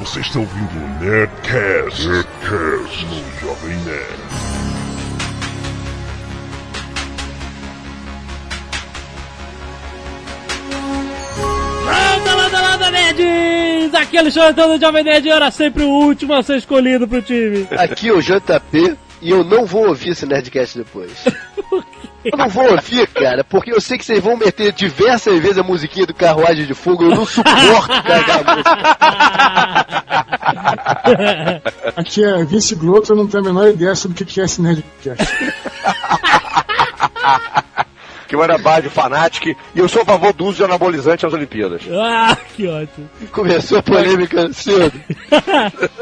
Você está ouvindo o Nerdcast, Nerdcast no Jovem Nerd. Landa, landa, landa, nerds! Aqui é Alexandre do Jovem Nerd e era sempre o último a ser escolhido pro time. Aqui é o JP e eu não vou ouvir esse Nerdcast depois. Eu não vou ouvir, cara, porque eu sei que vocês vão meter diversas vezes a musiquinha do Carruagem de Fogo, eu não suporto carregar a música. Aqui é Vince Gloto, eu não tenho a menor ideia sobre o que é esse Nerdcast. que eu era Bad Fanatic e eu sou a favor do uso de anabolizante nas Olimpíadas. Ah, que ótimo. Começou a polêmica cedo.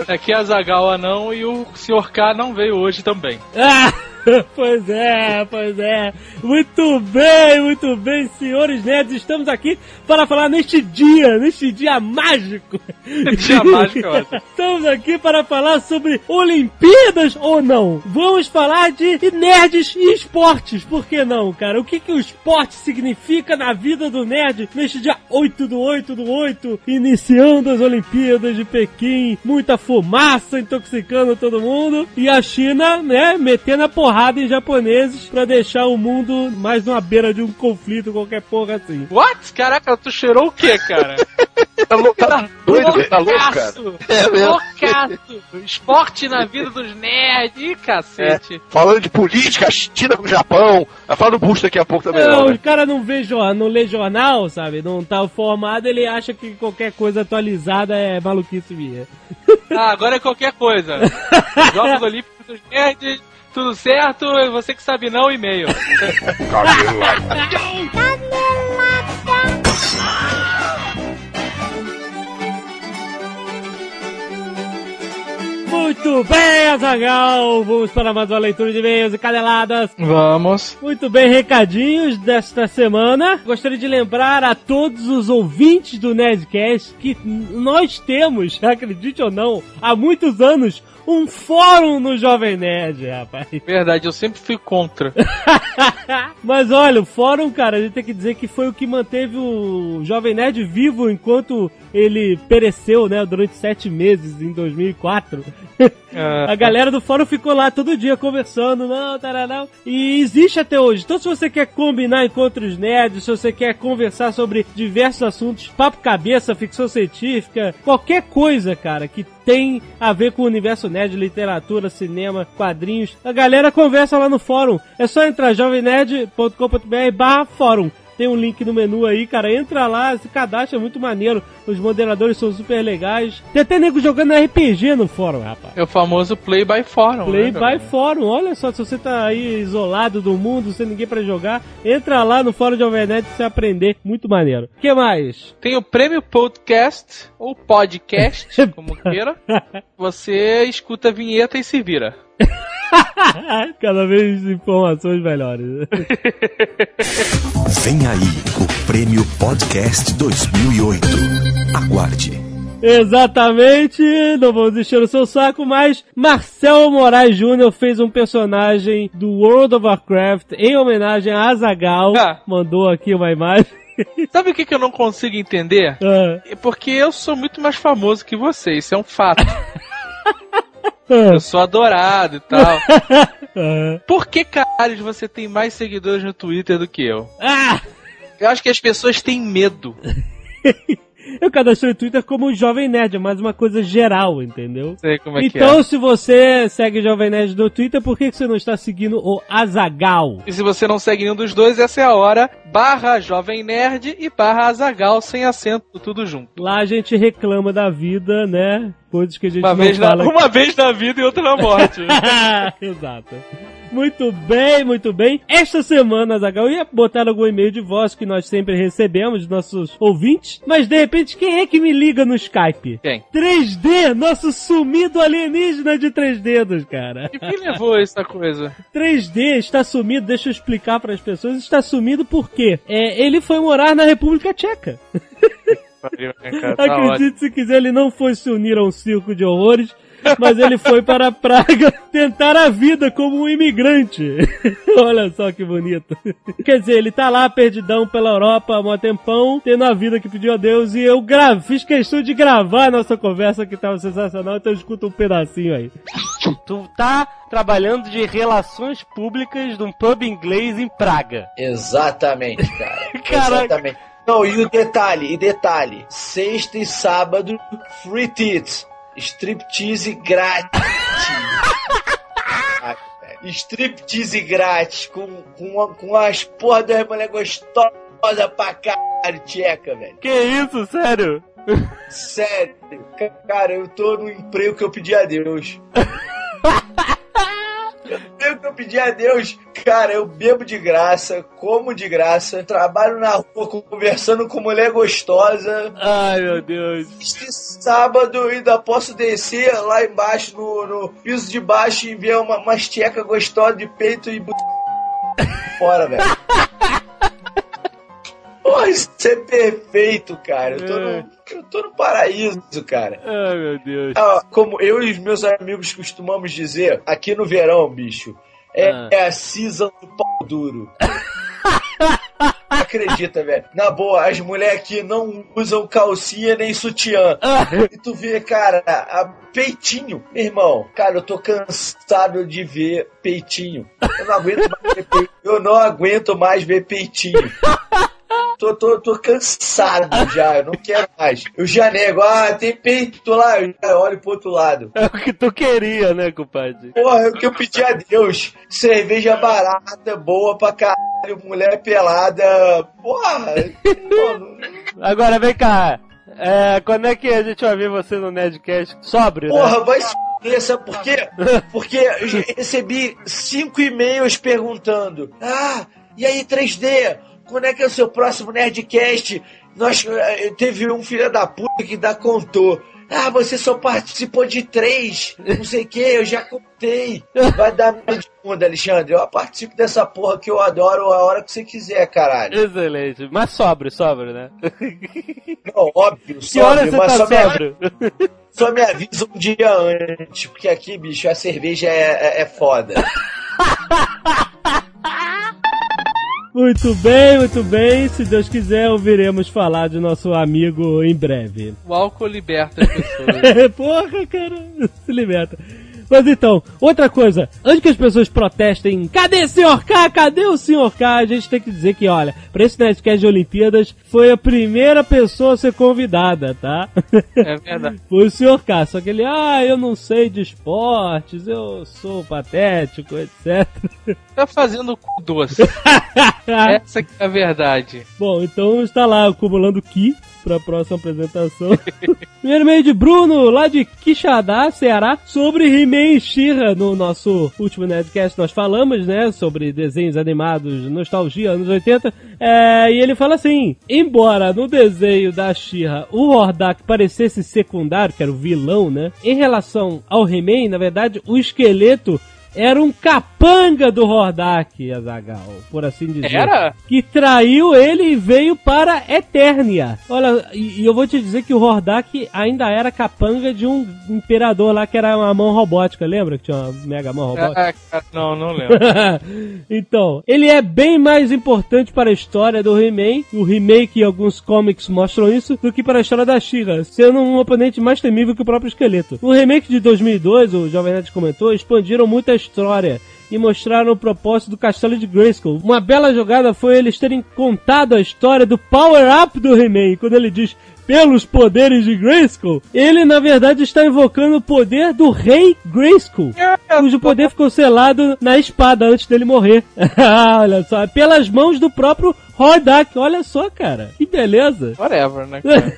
Aqui é a Zagal Anão e o Sr. K não veio hoje também. Ah! Pois é, pois é. Muito bem, muito bem, senhores nerds. Estamos aqui para falar neste dia, neste dia mágico. Dia mágico, é. Estamos aqui para falar sobre Olimpíadas ou não. Vamos falar de nerds e esportes. Por que não, cara? O que, que o esporte significa na vida do nerd neste dia 8 do 8 do 8, iniciando as Olimpíadas de Pequim. Muita fumaça intoxicando todo mundo. E a China, né, metendo a porrada em japoneses pra deixar o mundo mais numa beira de um conflito, qualquer porra assim. What? Caraca, tu cheirou o quê, cara? Tá louco, tá doido, tá louco, cara. Loucaço! É mesmo. Loucaço! Esporte na vida dos nerds. Ih, cacete. Falando de política, China com o Japão. Vai falar do Bush daqui a pouco também, Não, não, o né? cara não vê jornal, não lê jornal, sabe? Não tá formado, ele acha que qualquer coisa atualizada é maluquice minha. Ah, agora é qualquer coisa. Jogos Olímpicos dos nerds. Tudo certo? Você que sabe não, e-mail. Canelada. Muito bem, Azagal! Vamos para mais uma leitura de e-mails e caneladas. Vamos. Muito bem, recadinhos desta semana. Gostaria de lembrar a todos os ouvintes do Nerdcast que nós temos, acredite ou não, há muitos anos, um fórum no Jovem Nerd, rapaz. Verdade, eu sempre fui contra. Mas olha, o fórum, cara, a gente tem que dizer que foi o que manteve o Jovem Nerd vivo enquanto ele pereceu, né, durante sete meses em 2004. A galera do fórum ficou lá todo dia conversando, não, tarará. E existe até hoje. Então, se você quer combinar encontros nerds, se você quer conversar sobre diversos assuntos, papo cabeça, ficção científica, qualquer coisa, cara, que tem a ver com o universo nerd, literatura, cinema, quadrinhos, a galera conversa lá no fórum. É só entrar jovemnerd.com.br barra fórum. Tem um link no menu aí, cara. Entra lá, se cadastra, é muito maneiro. Os moderadores são super legais. Tem até nego jogando RPG no fórum, rapaz. É o famoso Play by Forum. Play né, by? Fórum. Olha só, se você tá aí isolado do mundo, sem ninguém pra jogar, entra lá no fórum de Overnet pra você aprender. Muito maneiro. O que mais? Tem o prêmio podcast, ou podcast, como queira. Você escuta a vinheta e se vira. Cada vez informações melhores. Vem aí o Prêmio Podcast 2008. Aguarde. Exatamente, não vamos encher o seu saco, mas Marcel Moraes Jr. fez um personagem do World of Warcraft em homenagem a Azagal. Ah. Mandou aqui uma imagem. Sabe o que, que eu não consigo entender? Ah, É porque eu sou muito mais famoso que você, isso é um fato. Ah, Eu sou adorado e tal. ah. Por que caralho você tem mais seguidores no Twitter do que eu? Ah! Eu acho que as pessoas têm medo. Eu cadastrei o Twitter como Jovem Nerd, é mais uma coisa geral, entendeu? Sei como é então, que é. se você segue Jovem Nerd no Twitter, por que que você não está seguindo o Azagal? E se você não segue nenhum dos dois, essa é a hora. Barra Jovem Nerd e barra Azagal sem acento, tudo junto. Lá a gente reclama da vida, né? Coisas que a gente Uma não vez, na, fala uma vez na vida e outra na morte. Exato. Muito bem, muito bem. Esta semana, Zagal, eu ia botar algum e-mail de voz que nós sempre recebemos dos nossos ouvintes, mas de repente, quem é que me liga no Skype? Quem? 3D, nosso sumido alienígena de três dedos, cara. E quem levou essa coisa? 3D está sumido, deixa eu explicar para as pessoas, está sumido por quê? É, ele foi morar na República Tcheca. Né? Tá. Acredite se quiser, ele não foi se unir a um circo de horrores. Mas ele foi para Praga tentar a vida como um imigrante. Olha só que bonito. Quer dizer, ele tá lá perdidão pela Europa há um tempão, tendo a vida que pediu a Deus, e eu gra fiz questão de gravar a nossa conversa que tava sensacional, então escuta um pedacinho aí. Tu tá trabalhando de relações públicas de um pub inglês em Praga. Exatamente, cara. Caraca. Exatamente. Não, e o detalhe, e detalhe, sexta e sábado, free tits, striptease grátis. striptease grátis, com, com, com as porra das mulheres gostosas pra caralho, tcheca, velho. Que isso, sério? Sério, ca- cara, eu tô no emprego que eu pedi a Deus. emprego que eu pedi a Deus, cara, eu bebo de graça, como de graça, trabalho na rua conversando com mulher gostosa. Ai, meu Deus. Este sábado ainda posso descer lá embaixo, no, no piso de baixo, e ver uma, tcheca gostosa de peito e fora, velho. Porra, isso é perfeito, cara. Eu tô, no, eu tô no paraíso, cara. Ai, meu Deus. Ah, como eu e os meus amigos costumamos dizer, aqui no verão, bicho, é, Ah. é a season do pau duro. Acredita, velho. Na boa, as mulheres aqui não usam calcinha nem sutiã. E tu vê, cara, a peitinho. Meu irmão, cara, eu tô cansado de ver peitinho. Eu não aguento mais ver peitinho. Eu não aguento mais ver peitinho. Tô, tô, tô cansado já, eu não quero mais. Eu já nego, ah, tem peito lá, eu já olho pro outro lado. É o que tu queria, né, compadre? Porra, é o que eu pedi a Deus. Cerveja barata, boa pra caralho, mulher pelada. Porra, Agora vem cá. É, quando é que a gente vai ver você no Nerdcast sóbrio, né? porra, vai se sabe por quê? Porque recebi cinco e-mails perguntando: Ah, e aí 3D? Quando é que é o seu próximo Nerdcast? Nós, eh, teve um filho da puta que dá contou. Ah, você só participou de três, não sei o que, eu já contei. Vai dar meio de mundo, Alexandre. Eu participo dessa porra que eu adoro a hora que você quiser, caralho. Excelente. Mas sóbrio, sóbrio, né? Não, óbvio, sóbrio, mas tá só me, só me avisa um dia antes, porque aqui, bicho, a cerveja é, é, é foda. Muito bem, muito bem. Se Deus quiser, ouviremos falar de nosso amigo em breve. O álcool liberta as pessoas. Porra, cara, se liberta. Mas então, outra coisa, antes que as pessoas protestem, cadê o Sr. K? Cadê o Sr. K? A gente tem que dizer que, olha, pra esse Nerdcast de Olimpíadas, foi a primeira pessoa a ser convidada, tá? É verdade. Foi o Sr. K, só que ele, ah, eu não sei de esportes, eu sou patético, etc. Tá fazendo cu doce. Essa que é a verdade. Bom, então está lá acumulando Ki para a próxima apresentação. Primeiro meio de Bruno, lá de Quixadá, Ceará, sobre He-Man e She-Ra. No nosso último Nerdcast nós falamos, né, sobre desenhos animados, nostalgia, anos 80. É, e ele fala assim, embora no desenho da She-Ra o Hordak parecesse secundário, que era o vilão, né, em relação ao He-Man, na verdade, o esqueleto era um capanga do Hordak, Azagal, por assim dizer. Era? Que traiu ele e veio para Eternia. Olha, e, e eu vou te dizer que o Hordak ainda era capanga de um imperador lá que era uma mão robótica, lembra que tinha uma mega mão robótica? Ah, cara, não, não lembro. então, ele é bem mais importante para a história do He-Man, o remake e alguns comics mostram isso, do que para a história da She-Ra, sendo um oponente mais temível que o próprio esqueleto. No remake de 2002, o Jovem Nerd comentou, expandiram muito a história e mostraram o propósito do castelo de Grayskull. Uma bela jogada foi eles terem contado a história do power-up do He-Man, quando ele diz pelos poderes de Grayskull, ele na verdade está invocando o poder do rei Grayskull, cujo poder ficou selado na espada antes dele morrer. olha só, pelas mãos do próprio Hordak, olha só, cara, que beleza. Whatever, né, cara?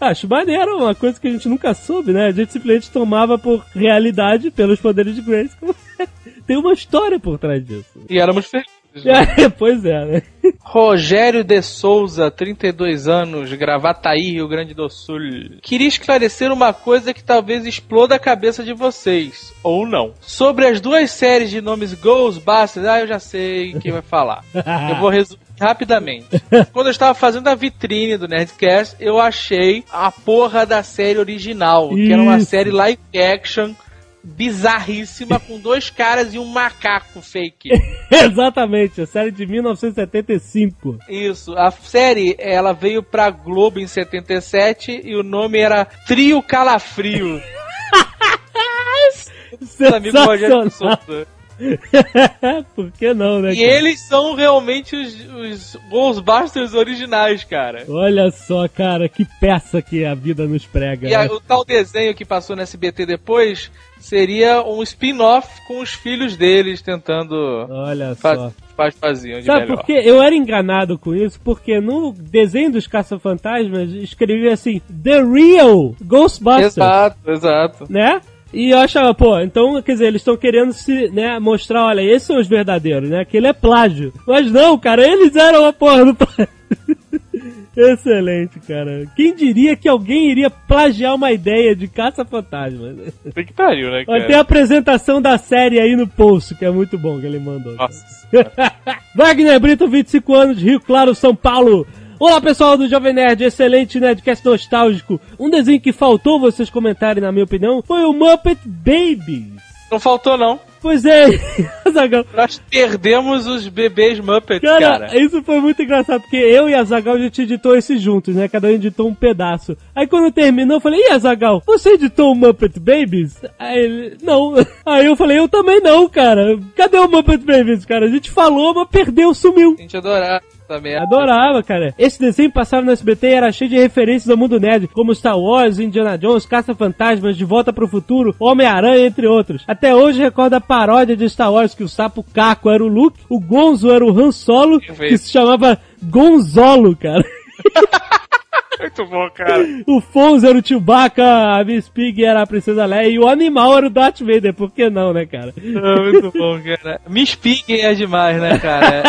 Acho maneiro, uma coisa que a gente nunca soube, né? A gente simplesmente tomava por realidade pelos poderes de Grayskull. Tem uma história por trás disso. E éramos felizes. né? É, pois é, né? Rogério de Souza, 32 anos, Gravataí, Rio Grande do Sul. Queria esclarecer uma coisa que talvez exploda a cabeça de vocês, ou não. Sobre as duas séries de nomes Ghostbusters, ah, eu já sei quem vai falar. Eu vou resumir rapidamente. Quando eu estava fazendo a vitrine do Nerdcast, eu achei a porra da série original, que era uma Isso. série live action bizarríssima com dois caras e um macaco fake. Exatamente, a série de 1975. Isso, a série ela veio pra Globo em 77 e o nome era Trio Calafrio. Meu amigo Rogério Sensacional. Souza. Por que não, né? E cara? eles são realmente os, os Ghostbusters originais, cara. Olha só, cara, que peça que a vida nos prega. E a- né? o tal desenho que passou no SBT depois seria um spin-off com os filhos deles tentando Olha só. faz faziam de Sabe melhor. por quê? Eu era enganado com isso, porque no desenho dos Caça-Fantasmas escrevia assim, The Real Ghostbusters, Exato, exato. né? E eu achava, pô, então, quer dizer, eles estão querendo se, né, mostrar, olha, esses são os verdadeiros, né? Que ele é plágio. Mas não, cara, eles eram a porra do plágio. Excelente, cara. Quem diria que alguém iria plagiar uma ideia de caça-fantasmas? Tem que pariu, né, Olha, Tem a apresentação da série aí no post, que é muito bom que ele mandou. Nossa. Wagner Brito, 25 anos, Rio Claro, São Paulo. Olá pessoal do Jovem Nerd, excelente Nerdcast nostálgico. Um desenho que faltou vocês comentarem, na minha opinião, foi o Muppet Babies. Não faltou, não. Pois é, Azaghal. Nós perdemos os bebês Muppets, Cara, cara. isso foi muito engraçado, porque eu e a Zagal a gente editou esse juntos, né? Cada um editou um pedaço. Aí quando terminou, eu falei, e Azagal, você editou o Muppet Babies? Aí ele, não. Aí eu falei, eu também não, cara. Cadê o Muppet Babies, cara? A gente falou, mas perdeu, sumiu. A gente adorava merda. Adorava, cara. Esse desenho passava no SBT e era cheio de referências ao mundo nerd, como Star Wars, Indiana Jones, Caça-Fantasmas, De Volta pro Futuro, Homem-Aranha, entre outros. Até hoje recordo a paródia de Star Wars que o sapo Caco era o Luke, o Gonzo era o Han Solo, que se chamava Gonzolo, cara. Muito bom, cara. O Fonz era o Chewbacca, a Miss Pig era a Princesa Leia e o animal era o Darth Vader. Por que não, né, cara? É muito bom, cara. Miss Pig é demais, né, cara?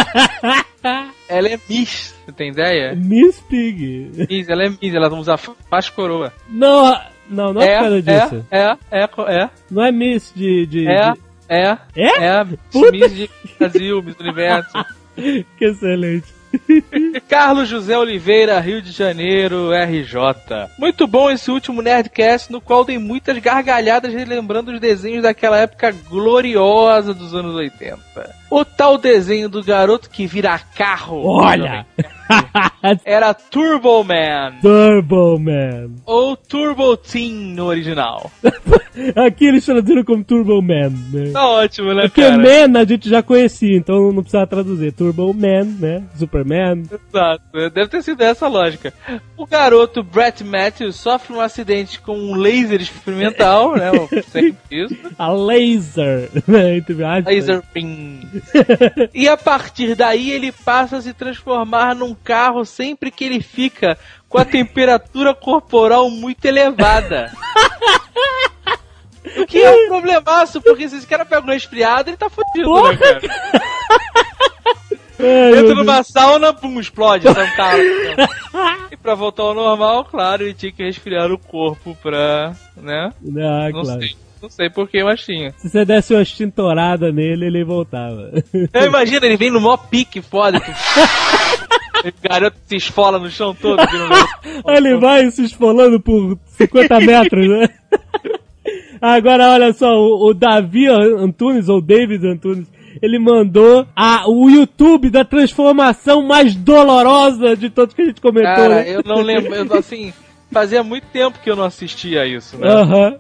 Ela é Miss, você tem ideia? Miss Pig. Miss, ela é Miss, ela usa faz coroa. Não, não, não é, por causa disso. É, é, é, é, Não é Miss de... de, é, de- é, É? é, Puta Miss de Brasil, Miss Universo. Que excelente. Carlos José Oliveira, Rio de Janeiro, RJ. Muito bom esse último Nerdcast, no qual dei muitas gargalhadas relembrando os desenhos daquela época gloriosa dos anos 80. O tal desenho do garoto que vira carro. Olha! Era Turbo Man. Turbo Man. Ou Turbo Teen no original. Aqui eles traduziram como Turbo Man, né? Tá ótimo, né, Porque cara? Man a gente já conhecia, então não precisava traduzir. Turbo Man, né? Superman. Exato, deve ter sido essa a lógica. O garoto Brett Matthews sofre um acidente com um laser experimental, né? Sempre isso. A Laser, né? Laser beam. e a partir daí ele passa a se transformar num carro sempre que ele fica com a temperatura corporal muito elevada. O que é um problemaço, porque se esse cara pega um resfriado, ele tá fudido, né, cara? Ai, Entra numa sauna, pum, explode, sai um carro. e pra voltar ao normal, claro, ele tinha que resfriar o corpo pra, né? Ah, Não claro. sei. Não sei por que, mas tinha. Se você desse uma extintorada nele, ele voltava. Eu imagino, ele vem no maior pique foda. O garoto se esfola no chão todo. ele vai se esfolando por 50 metros, né? Agora, olha só, o, o Davi Antunes, ou David Antunes, ele mandou a, o YouTube da transformação mais dolorosa de todos que a gente comentou. Cara, né? eu não lembro, eu, assim, fazia muito tempo que eu não assistia isso, né? Aham.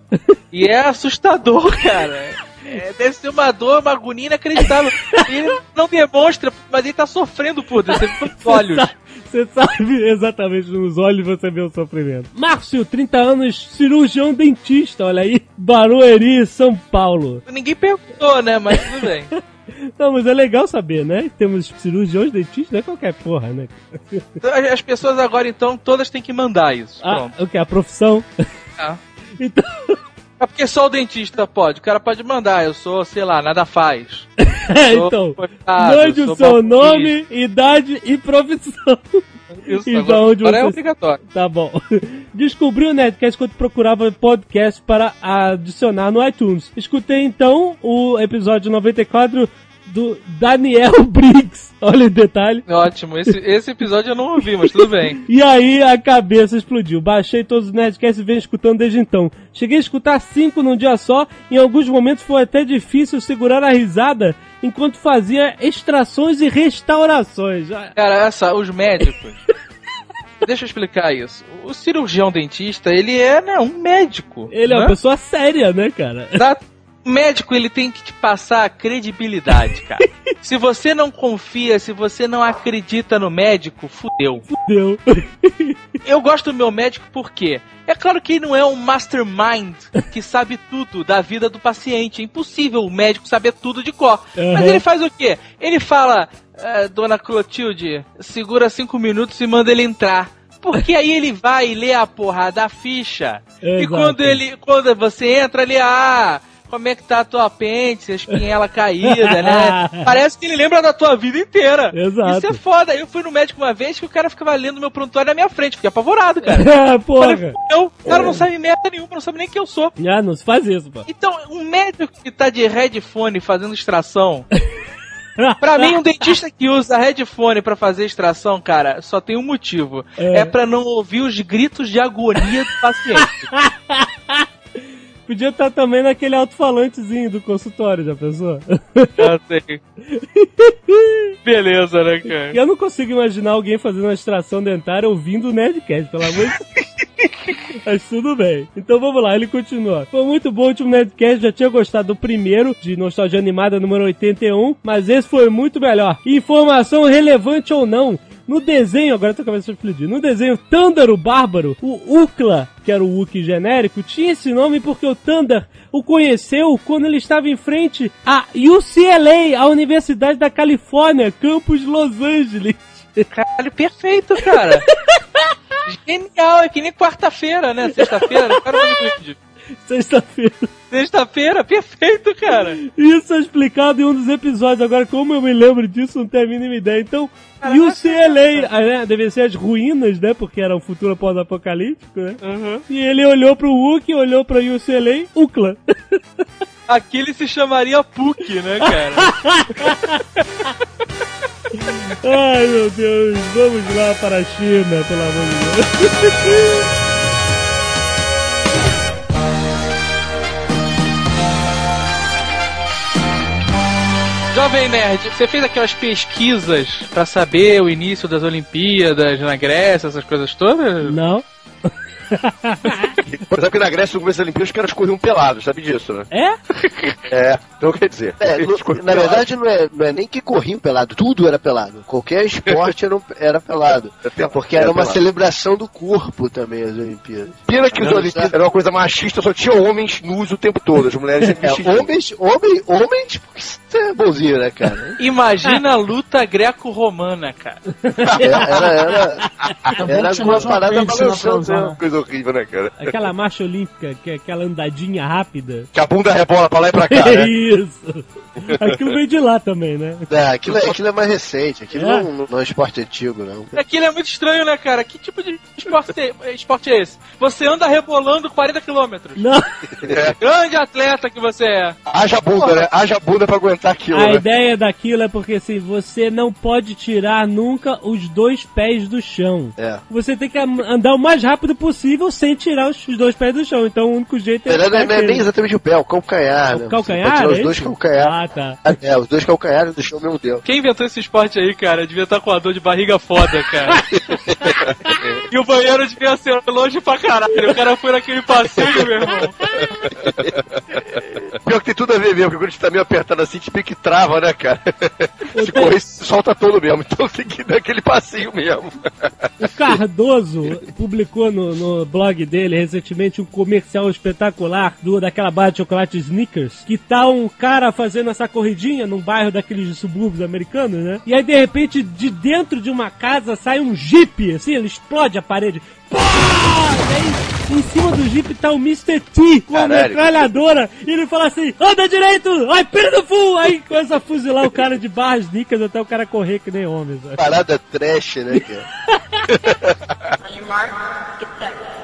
E é assustador, cara. É, deve ser uma dor, uma agonia inacreditável. Ele não demonstra, mas ele tá sofrendo por dentro, você vê pelos olhos. Você sabe exatamente nos olhos você vê o sofrimento. Márcio, 30 anos, cirurgião dentista, olha aí, Barueri, São Paulo. Ninguém perguntou, né? Mas tudo bem. Não, mas é legal saber, né? Temos cirurgiões dentistas, não é qualquer porra, né? Então, as- As pessoas agora, então, todas têm que mandar isso. Ah, Pronto. o que? A profissão? Tá. Então, É porque só o dentista pode. O cara pode mandar, eu sou, sei lá, nada faz. é, então, coitado, mande o seu nome, idade e profissão. Isso, E agora, onde agora é você- obrigatório. Tá bom. Descobri o Nerdcast quando procurava podcast para adicionar no iTunes. Escutei então o episódio 94 do Daniel Briggs. Olha o detalhe. Ótimo, esse, esse episódio eu não ouvi, mas tudo bem. E aí a cabeça explodiu. Baixei todos os Nerdcasts e venho escutando desde então. Cheguei a escutar cinco num dia só. Em alguns momentos foi até difícil segurar a risada enquanto fazia extrações e restaurações. Ah, Cara, essa, os médicos. Deixa eu explicar isso. O cirurgião dentista, ele é, né, um médico. Ele é né? uma pessoa séria, né, cara? Da- O médico ele tem que te passar credibilidade, cara. se você não confia, se você não acredita no médico, fudeu. Deu. Eu gosto do meu médico porque é claro que ele não é um mastermind que sabe tudo da vida do paciente. É impossível o médico saber tudo de cor. Mas Uhum. ele faz o quê? Ele fala, "Ah, Dona Clotilde, segura cinco minutos e manda ele entrar. Porque aí ele vai e lê a porra da ficha. E Exato. quando ele. Quando você entra ali, ah. Como é que tá a tua apêndice, a espinhela caída, né? Parece que ele lembra da tua vida inteira. Exato. Isso é foda. Eu fui no médico uma vez que o cara ficava lendo meu prontuário na minha frente. Fiquei apavorado, cara. É, porra. Eu, o cara não sabe merda nenhuma, não sabe nem quem eu sou. Ah, não se faz isso, pô. Então, um médico que tá de headphone fazendo extração. Pra mim, um dentista que usa headphone pra fazer extração, cara, só tem um motivo. É. É, pra não ouvir os gritos de agonia do paciente. Podia estar também naquele alto-falantezinho do consultório, já pensou? Eu sei. Beleza, né, cara? Eu não consigo imaginar alguém fazendo uma extração dentária ouvindo o Nerdcast, pelo amor de Deus. Mas tudo bem. Então vamos lá, ele continua. Foi muito bom o último Nerdcast, já tinha gostado do primeiro, de Nostalgia Animada número 81, mas esse foi muito melhor. Informação relevante ou não, no desenho, agora eu tô com a cabeça explodindo, no desenho Thunder o Bárbaro, o Ukla, que era o Wookiee genérico, tinha esse nome porque o Thunder o conheceu quando ele estava em frente à UCLA, a Universidade da Califórnia, campus Los Angeles. Caralho, perfeito, cara. Genial, é que nem quarta-feira, né? Sexta-feira, cara Sexta-feira. Sexta-feira, perfeito, cara. Isso é explicado em um dos episódios. Agora, como eu me lembro disso, não tenho a mínima ideia. Então, UCLA, ah, né, deve ser as ruínas, né? Porque era um futuro pós-apocalíptico, né? Uhum. E ele olhou pro Wookiee, olhou pra UCLA, UCLA. Aqui ele se chamaria PUC, né, cara? Ai, meu Deus. Vamos lá para a China, pelo amor de Deus. Jovem Nerd, você fez aquelas pesquisas pra saber o início das Olimpíadas na Grécia, essas coisas todas? Não. Por exemplo, que na Grécia, no começo das Olimpíadas, os caras corriam pelados, sabe disso, né? É? É, então quer dizer. É, no- na pelados. verdade não é, não é nem que corriam pelado, tudo era pelado. Qualquer esporte era, era pelado. É pelado. Porque era É uma pelado. celebração do corpo também, as Olimpíadas. Pena que os Olimpíadas era uma coisa machista, só tinha homens nus o tempo todo, as mulheres sempre É, homens, homem, homens, porque isso é bonzinho, né, cara? Imagina a luta greco-romana, cara. Era, era, era, era tinha uma parada balançando. né? Coisa horrível, né, cara? Aquela marcha olímpica, que é aquela andadinha rápida. Que a bunda rebola pra lá e pra cá, né? Isso. Aquilo veio de lá também, né? É, aquilo, é- aquilo é mais recente, aquilo É? não, não é esporte antigo, não. Aquilo é muito estranho, né, cara? Que tipo de esporte, esporte é esse? Você anda rebolando 40 quilômetros. Não. Grande atleta que você é. Haja bunda, né? Haja bunda pra aguentar aquilo, A né? ideia daquilo é porque assim, você não pode tirar nunca os dois pés do chão. É. Você tem que andar o mais rápido possível sem tirar os os dois pés do chão. Então o único jeito é. Não, não, é nem exatamente o pé, é o calcanhar, né? O calcanhar? Você pode tirar os é dois isso? calcanhares. Ah, tá. É, os dois calcanhares do chão mesmo tempo. Quem inventou esse esporte aí, cara, devia estar com a dor de barriga foda, cara. e o banheiro devia ser longe pra caralho. O cara foi naquele passeio, meu irmão. Pior que tem tudo a ver mesmo, porque quando a gente tá meio apertado assim, tipo que trava, né, cara? Se correr, solta todo mesmo. Então tem que dar aquele passinho mesmo. O Cardoso publicou no, no blog dele recentemente um comercial espetacular do, daquela barra de chocolate Snickers, que tá um cara fazendo essa corridinha num bairro daqueles subúrbios americanos, né? E aí, de repente, de dentro de uma casa sai um jeep, assim, ele explode a parede. Pá! E aí, em cima do jeep tá o Mr. T com a metralhadora e ele fala assim: anda direito, ai, pera do full! Aí começa a fuzilar o cara de barras Snickers até o cara correr que nem homem. sabe? Parada trash, né, cara?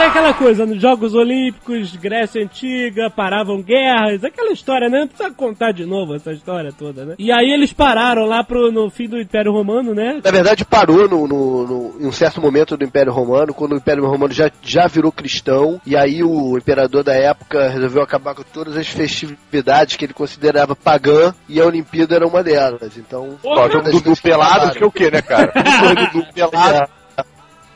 é aquela coisa, nos Jogos Olímpicos, Grécia Antiga, paravam guerras, aquela história, né? Não precisa contar de novo essa história toda, né? E aí eles pararam lá pro, no fim do Império Romano, né? Na verdade, parou no, no, no- em um certo momento do Império Romano, quando o Império Romano já, já virou cristão, e aí o imperador da época resolveu acabar com todas as festividades que ele considerava pagã, e a Olimpíada era uma delas. Então, Ó, o jogo do Dudu pelado, que é o quê, né, cara? O jogo do Dudu pelado.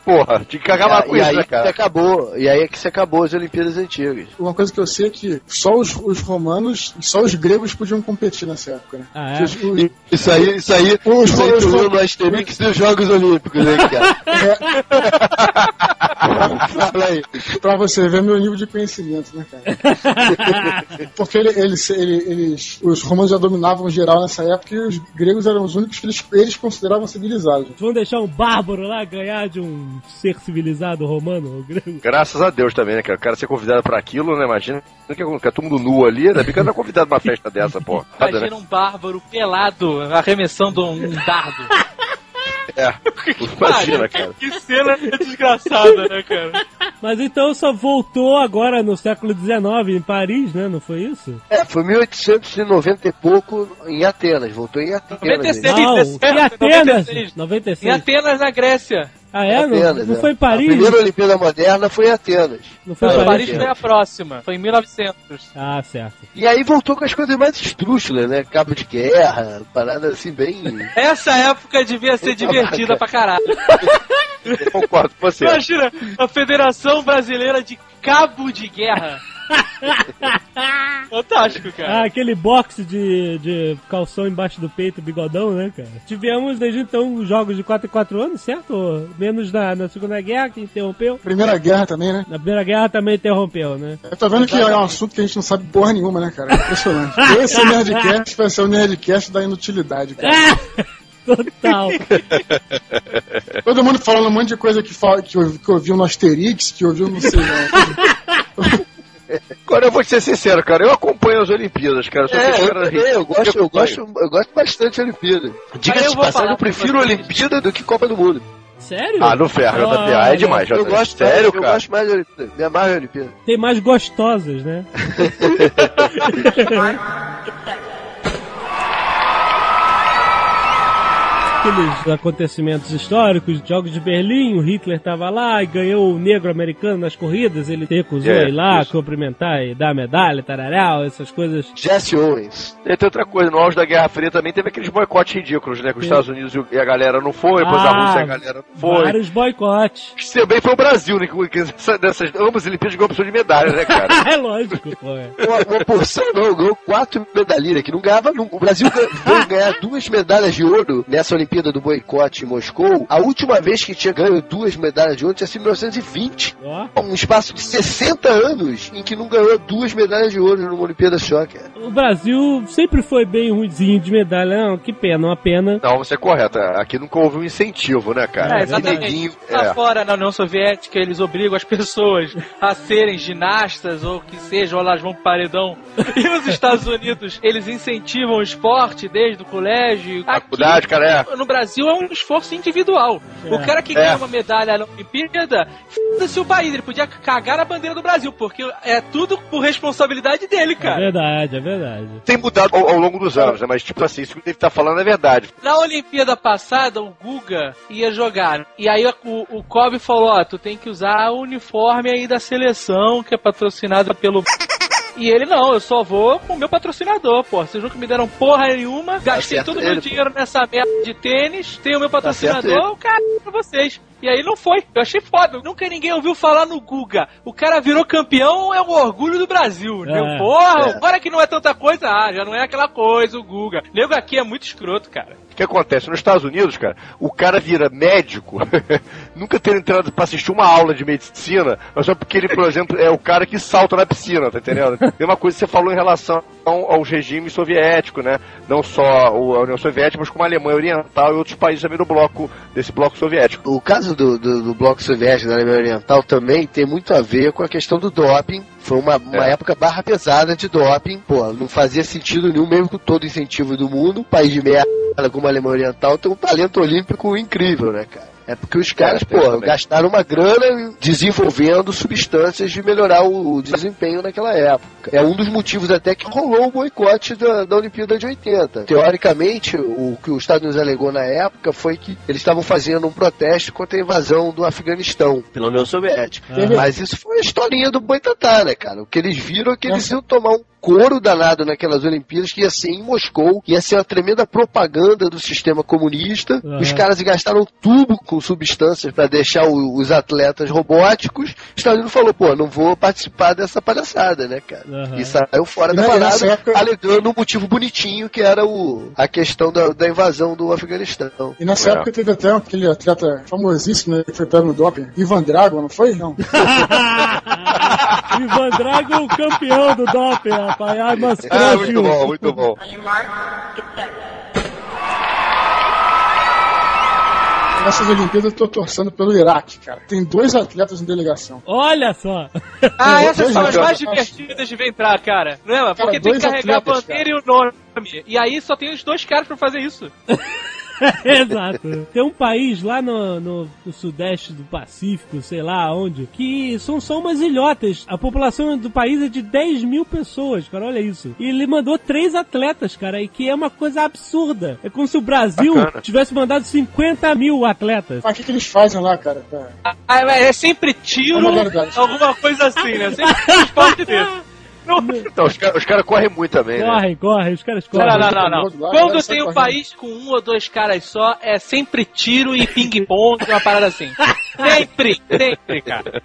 Porra, tinha que acabar com e isso, aí né, que cara? se acabou, e aí é que se acabou as Olimpíadas antigas. Uma coisa que eu sei é que só os, os romanos só os gregos podiam competir nessa época, né? Ah, é? Os- os- E Isso aí, isso aí, Os- isso aí os- tu leu no Asterix dos Jogos Olímpicos, hein, cara? Fala aí. pra você ver meu nível de conhecimento, né, cara? Porque ele- eles, ele- eles, os romanos já dominavam geral nessa época e os gregos eram os únicos que eles, eles consideravam civilizados. Vão deixar um bárbaro lá ganhar de um ser civilizado romano ou grego? Graças a Deus também, né, cara? O cara ser convidado pra aquilo, né? Imagina que é todo mundo nu ali, ainda bem que não é convidado pra uma festa dessa, porra. Nada, né? Imagina um bárbaro pelado arremessando um dardo. É, imagina, cara. Que cena desgraçada, né, cara? Mas então só voltou agora no século XIX em Paris, né? Não foi isso? É, foi 1890 e pouco em Atenas, voltou em Atenas. 96. hein? Não, certo, em Atenas! 96. 96. Em Atenas, na Grécia. Ah, é? Não, Atenas, não é. foi em A Paris? primeira Olimpíada moderna foi em Atenas. Não foi em Paris, Paris? foi a próxima. Foi em 1900. Ah, certo. E aí voltou com as coisas mais estrúxulas, né? Cabo de guerra, parada assim bem. Essa época devia ser divertida pra caralho. Eu concordo com você. Imagina a Federação Brasileira de Cabo de Guerra. Fantástico, cara. Ah, aquele boxe de, de calção embaixo do peito, bigodão, né, cara? Tivemos desde então jogos de 4 em 4 anos, certo? Menos na, na Segunda Guerra, que interrompeu. Primeira guerra também, né? Na Primeira Guerra também interrompeu, né? Eu tô vendo que é um assunto que a gente não sabe porra nenhuma, né, cara? É impressionante. Esse Nerdcast vai ser o Nerdcast da inutilidade, cara. Total. Todo mundo falando um monte de coisa que, fala, que, ouvi- que ouviu no Asterix, que ouviu não sei não. Agora eu vou te ser sincero, cara. Eu acompanho as Olimpíadas, cara. Eu sou É, eu, eu gosto, eu gosto, eu gosto bastante de Olimpíada. Diga-se eu de passagem, eu prefiro. Olimpíada do que Copa do Mundo. Sério? Ah, no ferro. Ah, é Olha, demais, Eu gosto, Sério, eu cara? gosto mais de Olimpíada. Me amarro em Olimpíada. Tem mais gostosas, né? Aqueles acontecimentos históricos, jogos de Berlim, o Hitler tava lá e ganhou o negro americano nas corridas, ele recusou É, ir lá isso. cumprimentar e dar a medalha, tararau, essas coisas. Jesse Owens. E tem outra coisa, no auge da Guerra Fria também teve aqueles boicotes ridículos, né? Que os Sim. Estados Unidos e a galera não foi, depois a Ah, Rússia e a galera não foi. Vários boicotes. Que também foi o Brasil, né? Que, que essa- dessas, ambas as Olimpíadas ganhou opção de medalha, né, cara? é lógico, pô. é. Uma, uma porção não, ganhou quatro medalhinhas, que não ganhava nunca. O Brasil ga- veio ganhar duas medalhas de ouro nessa Olimpíada do boicote em Moscou. A última vez que tinha ganho duas medalhas de ouro tinha sido em 1920. Ó, Um espaço de 60 anos em que não ganhou duas medalhas de ouro numa Olimpíada só, cara. o Brasil sempre foi bem ruimzinho de medalha. Não, que pena, uma pena. Não, você é correto. Aqui nunca houve um incentivo, né, cara? É, exatamente. Lá é. fora, na União Soviética, eles obrigam as pessoas a serem ginastas ou que seja, ou elas vão pro paredão. E os Estados Unidos, eles incentivam o esporte desde o colégio. Faculdade, cara, Aqui, no Brasil é um esforço individual. O cara que É. ganha uma medalha na Olimpíada, foda-se o país, ele podia cagar na bandeira do Brasil, porque é tudo por responsabilidade dele, É cara. verdade, é verdade. Tem mudado ao, ao longo dos anos, né? Mas, tipo assim, isso que ele tá falando é verdade. Na Olimpíada passada, o Guga ia jogar. E aí o, o Kobe falou: Ó, tu tem que usar o uniforme aí da seleção, que é patrocinado pelo. E ele, não, eu só vou com o meu patrocinador, pô. Vocês nunca me deram porra nenhuma, gastei certo todo o meu pô. dinheiro nessa merda de tênis, tenho o meu certo patrocinador, o cara é pra vocês. E aí não foi. Eu achei foda. Nunca ninguém ouviu falar no Guga. O cara virou campeão, é o orgulho do Brasil. É, Meu, porra, é. agora que não é tanta coisa, ah, já não é aquela coisa, o Guga. Nego aqui é muito escroto, cara. O que acontece? Nos Estados Unidos, cara, o cara vira médico, nunca ter entrado pra assistir uma aula de medicina, mas só porque ele, por exemplo, é o cara que salta na piscina, tá entendendo? Mesma coisa que você falou em relação ao- aos regimes soviéticos, né? Não só a União Soviética, mas como a Alemanha Oriental e outros países também do bloco, desse bloco soviético. O caso do, do, do Bloco Soviético da Alemanha Oriental também tem muito a ver com a questão do doping. Foi uma, uma É. época barra pesada de doping. Pô, não fazia sentido nenhum, mesmo com todo o incentivo do mundo. Um país de merda como a Alemanha Oriental tem um talento olímpico incrível, né, cara? É porque os caras, É, pô, gastaram uma grana desenvolvendo substâncias de melhorar o, o desempenho naquela época. É um dos motivos até que rolou o boicote da, da Olimpíada de 80. Teoricamente, o que os Estados Unidos alegou na época foi que eles estavam fazendo um protesto contra a invasão do Afeganistão pela União Soviética. Teve- Mas isso foi a historinha do Boitatá, né, cara? O que eles viram é que eles iam tomar um couro danado naquelas Olimpíadas, que ia ser em Moscou, ia ser uma tremenda propaganda do sistema comunista. Aham. Os caras gastaram tubo com substâncias para deixar o- os atletas robóticos. O Estados Unidos falou, pô, não vou participar dessa palhaçada, né, cara? Aham. E saiu fora E da parada, época- alegando um motivo bonitinho, que era o, a questão da, da invasão do Afeganistão. E nessa É. época teve até aquele atleta famosíssimo né, que foi pego no doping, Ivan Drago, não foi? Não. Ivan Drago, campeão do doping, rapaz. Ai, mas Ah, muito bom, muito bom. Nessas Olimpíadas eu tô torcendo pelo Iraque, cara. Tem dois atletas em delegação. Olha só. Ah, essas são as mais divertidas de ver entrar, cara. Não é? Cara, Porque tem que carregar atletas, a bandeira e o nome. E aí só tem os dois caras pra fazer isso. Exato. Tem um país lá no, no, no sudeste do Pacífico, sei lá onde, que são só umas ilhotas. A população do país é de 10 mil pessoas, cara, olha isso. E ele mandou três atletas, cara, e que é uma coisa absurda. É como se o Brasil Bacana. tivesse mandado 50 mil atletas. Mas o que, que eles fazem lá, cara? Ah, é sempre tiro, É alguma coisa assim, né? Sempre esporte desse. Então, os caras os caras correm muito também, né? Correm, correm, os caras correm. não, não, não, não. Quando tem um correndo. país com um ou dois caras só, é sempre tiro e ping-pong, uma parada assim. Sempre, sempre, cara.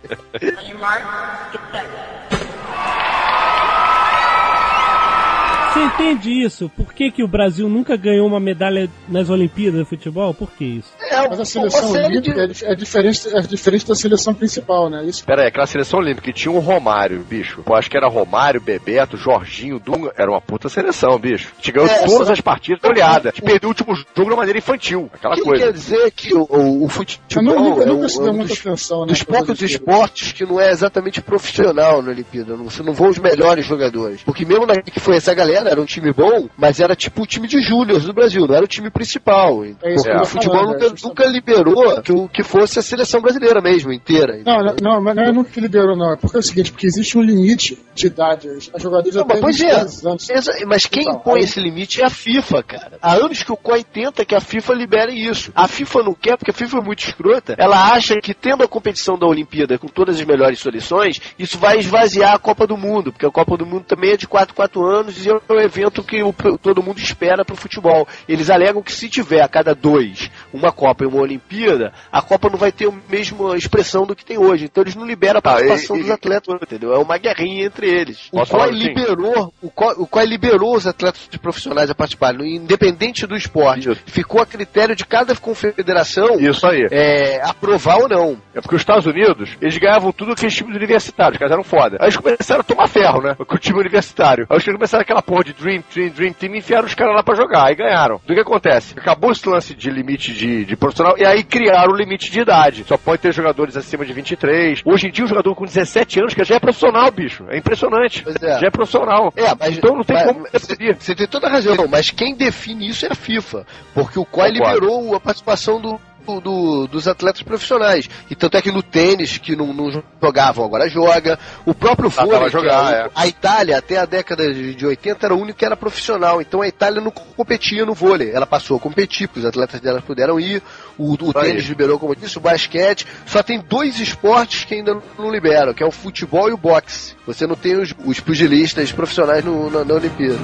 Você entende isso? Por que, que o Brasil nunca ganhou uma medalha nas Olimpíadas de futebol? Por que isso? É Mas a seleção olímpica é dif- é diferente, é diferente da seleção principal, né? Isso Pera aí, aquela seleção olímpica que tinha um Romário, bicho. Pô, acho que era Romário, Bebeto, Jorginho, Dunga. Era uma puta seleção, bicho. A gente ganhou É, todas só- as partidas olhada. A gente perdeu o último jogo de uma maneira infantil. Aquela O que coisa. quer dizer que o, o, o eu futebol não, nunca, é, nunca se é deu um muita dos, atenção, né? dos poucos esportes que não é exatamente profissional na Olimpíada. Você não vão os melhores jogadores. Porque mesmo na que foi essa galera, era um time bom, mas era tipo o time de júniors do Brasil, não era o time principal. É isso eu o futebol falando, nunca, é nunca liberou que, que fosse a seleção brasileira mesmo, inteira. Não, não, não, mas não que liberou, não. É porque é o seguinte, porque existe um limite de idade. Os jogadores Não, pois 22 é. anos. Mas quem Então, impõe aí- esse limite é a FIFA, cara. Há anos que o COI tenta que a FIFA libere isso. A FIFA não quer, porque a FIFA é muito escrota. Ela acha que tendo a competição da Olimpíada com todas as melhores seleções, isso vai esvaziar a Copa do Mundo, porque a Copa do Mundo também é de 4 4 anos e é evento que o- todo mundo espera pro futebol. Eles alegam que se tiver a cada dois uma Copa e uma Olimpíada, a Copa não vai ter a mesma expressão do que tem hoje. Então eles não liberam a Ah, participação e- dos atletas, entendeu? É uma guerrinha entre eles. O COI falar assim? liberou, o COI, o COI liberou os atletas de profissionais a participarem, independente do esporte. Isso. Ficou a critério de cada confederação Isso aí. é, aprovar ou não. É porque os Estados Unidos, eles ganhavam tudo aqueles times universitários, os caras eram foda. Aí eles começaram a tomar ferro, né? Com o time universitário. Aí os caras começaram aquela porra de Dream Team, Dream Team, e enfiaram os caras lá pra jogar. Aí ganharam. O que acontece? Acabou esse lance de limite de, de profissional, e aí criaram o limite de idade. Só pode ter jogadores acima de 23. Hoje em dia, um jogador com 17 anos, que já é profissional, bicho. É impressionante. É. Já é profissional. É, mas Então não tem mas- como. Você tem toda a razão, mas quem define isso é a FIFA, porque o COI liberou a participação do do- do- dos atletas profissionais. E tanto é que no tênis, que não, não jogavam, agora joga. O próprio Tá, vôlei, jogar, é é. a Itália, até a década de, de 80, era o único que era profissional. Então a Itália não competia no vôlei. Ela passou a competir, porque os atletas dela puderam ir. O, o tênis liberou, como eu disse, o basquete. Só tem dois esportes que ainda não liberam, que é o futebol e o boxe. Você não tem os, os pugilistas profissionais no- na, na Olimpíada.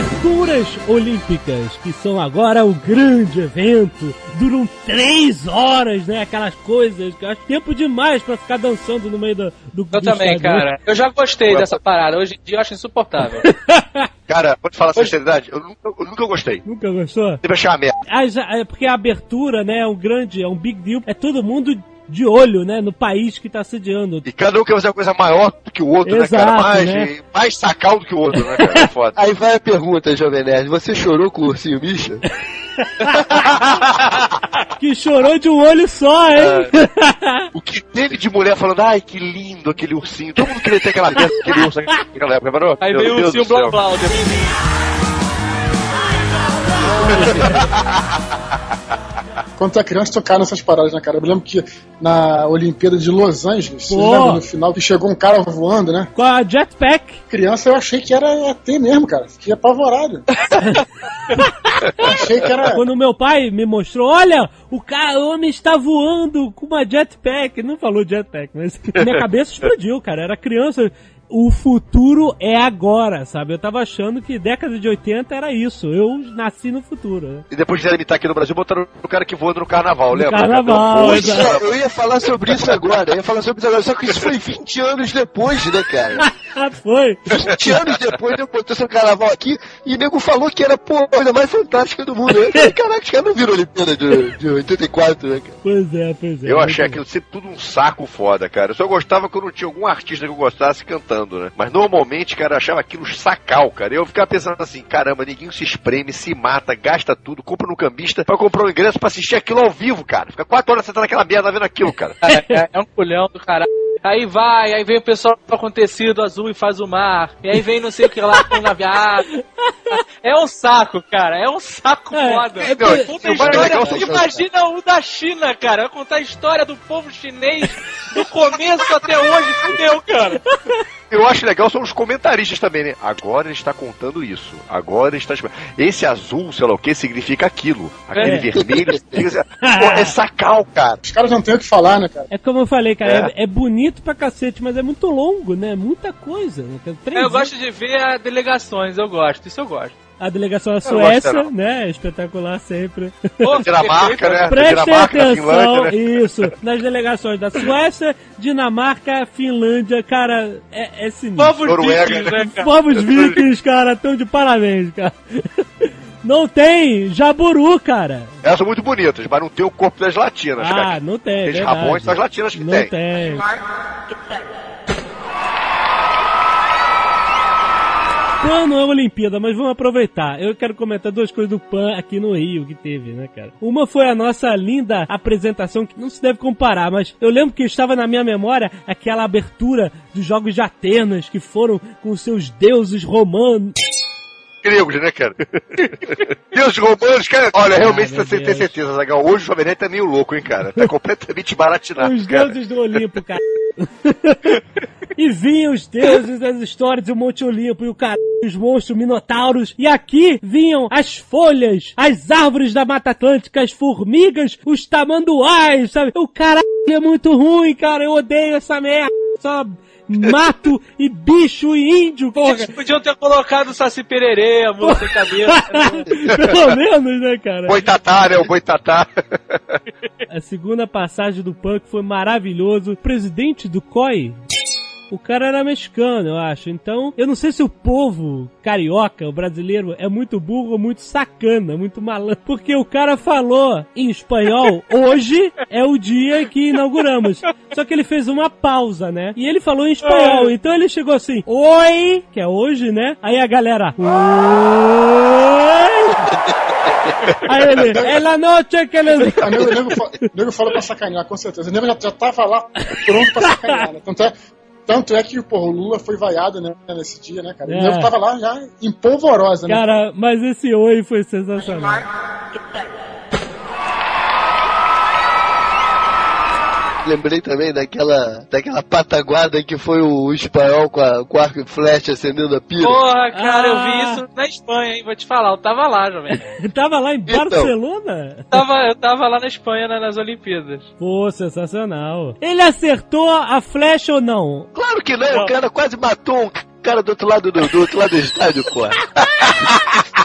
Aberturas Olímpicas, que são agora o grande evento, duram três horas, né? Aquelas coisas que eu acho tempo demais pra ficar dançando no meio do. do Eu do também, estádio, né? cara. Eu já gostei dessa parada. Hoje em dia eu acho insuportável. Cara, vou te falar a sinceridade, eu nunca, eu nunca gostei. Nunca gostou? Deve achar uma merda. Ah, já- é porque a abertura, né, é um grande, é um big deal. É todo mundo de olho, né, no país que tá sediando. E cada um quer fazer uma coisa maior do que o outro, né, cara? Exato, Mais, né? mais sacal do que o outro, né, cara? É foda. Aí vai a pergunta, Jovem Nerd. Você chorou com o ursinho Misha? que chorou de um olho só, hein? O que teve de mulher falando, ai, que lindo aquele ursinho. Todo mundo queria ter aquela merda, aquele urso naquela época, reparou? Aí Meu veio o ursinho céu. blá blá. Quando tu é criança, tocar nessas paradas, né, cara? Eu me lembro que na Olimpíada de Los Angeles, vocês Pô. lembram no final que chegou um cara voando, né? Com a jetpack. Criança, eu achei que era ET mesmo, cara. Fiquei apavorado. Achei que era. Quando meu pai me mostrou, olha, o, cara, o homem está voando com uma jetpack. Ele não falou jetpack, mas minha cabeça explodiu, cara. Era criança. O futuro é agora, sabe? Eu tava achando que década de 80 era isso. Eu nasci no futuro. né? E depois de imitar aqui no Brasil, botaram o cara que voa no carnaval, No lembra? carnaval, Poxa. Eu ia falar sobre isso agora, eu ia falar sobre isso agora, só que isso foi 20 anos depois, né, cara? Foi. 20 anos depois eu botei esse carnaval aqui e o nego falou que era pô, a coisa mais fantástica do mundo. Eu falei, caraca, os caras não viram a Olimpíada de, de 84, né, cara? Pois é, pois é. Eu achei Muito aquilo sempre tudo um saco foda, cara. Eu só gostava quando tinha algum artista que eu gostasse cantando, né? Mas normalmente, cara, eu achava aquilo sacal, cara. Eu ficava pensando assim, caramba, ninguém se espreme, se mata, gasta tudo, compra no cambista pra comprar um ingresso pra assistir aquilo ao vivo, cara. Fica quatro horas sentado naquela merda vendo aquilo, cara. Cara, é, é um culhão do caralho. Aí vai, aí vem o pessoal com tecido azul e faz o mar. E aí vem não sei o que lá com naviado. É um saco, cara. É um saco É, foda. é Não, Conta a o mais legal história, imagina o da China, cara. Vai contar a história do povo chinês do começo até hoje. Fudeu, cara. Eu acho legal são os comentaristas também, né? Agora ele está contando isso. Agora ele está. Esse azul, sei lá o que, significa aquilo. Aquele É. vermelho significa. Pô, é sacal, cara. Os caras não têm o que falar, né, cara? É como eu falei, cara, é. é bonito pra cacete, mas é muito longo, né? Muita coisa. Né? Eu gosto de ver delegações, eu gosto. Isso eu gosto. A delegação da gosto Suécia, né? Espetacular sempre. Pô, Dinamarca, né? Prestem Dinamarca, atenção, Finlândia, né? isso, nas delegações da Suécia, Dinamarca, Finlândia, cara, é, é sinistro. Povos Noruega, vikings, né, cara? Povos vikings, cara, estão de parabéns, cara. Não tem jaburu, cara. Elas são muito bonitas, mas não tem o corpo das latinas, Ah, cara. não tem, Aqueles verdade. rabões são as latinas que Não tem. tem. Pan não é uma Olimpíada, mas vamos aproveitar. Eu quero comentar duas coisas do Pan aqui no Rio que teve, né, cara? Uma foi a nossa linda apresentação, que não se deve comparar, mas eu lembro que estava na minha memória aquela abertura dos Jogos de Atenas, que foram com seus deuses romanos. Gregos, né, cara? Deus romanos, cara. Olha, realmente Ah, você tem certeza, Zagal. Hoje o Jovem Nerd tá meio louco, hein, cara? Tá completamente baratinado, Os cara. deuses do Olimpo, cara. e vinham os deuses das histórias do Monte Olimpo e o cara, os monstros minotauros. E aqui vinham as folhas, as árvores da Mata Atlântica, as formigas, os tamanduás, sabe? O caralho é muito ruim, cara. Eu odeio essa merda. Só mato e bicho e índio, porra. Eles podiam ter colocado o Saci Pererê, a moça sem cabeça. Pelo menos, né, cara? Boitatá, né? O boitatá. A segunda passagem do punk foi maravilhoso. O presidente do COI, o cara era mexicano, eu acho. Então, eu não sei se o povo carioca, o brasileiro, é muito burro ou muito sacana, muito malandro. Porque o cara falou em espanhol, hoje é o dia que inauguramos. Só que ele fez uma pausa, né? E ele falou em espanhol. Então ele chegou assim, oi, que é hoje, né? Aí a galera, oi. Aí ele, é la noche que nego, o nego, nego fala pra sacanear, com certeza. O nego já, já tava lá pronto pra sacanear, né? Tanto é, tanto é que porra, o Lula foi vaiado né, nesse dia, né, cara? É. Nego tava lá já em polvorosa, né? Cara, mas esse oi foi sensacional. Lembrei também daquela, daquela pataguada que foi o espanhol com, a, com arco e flecha acendendo a pira. Porra, cara, eu Ah. vi isso na Espanha, hein? Vou te falar, eu tava lá, jovem. Tava lá em Então. Barcelona? Eu tava, eu tava lá na Espanha né, nas Olimpíadas. Pô, sensacional. Ele acertou a flecha ou não? Claro que não, o cara quase matou um cara do outro lado do, do outro lado do estádio, pô.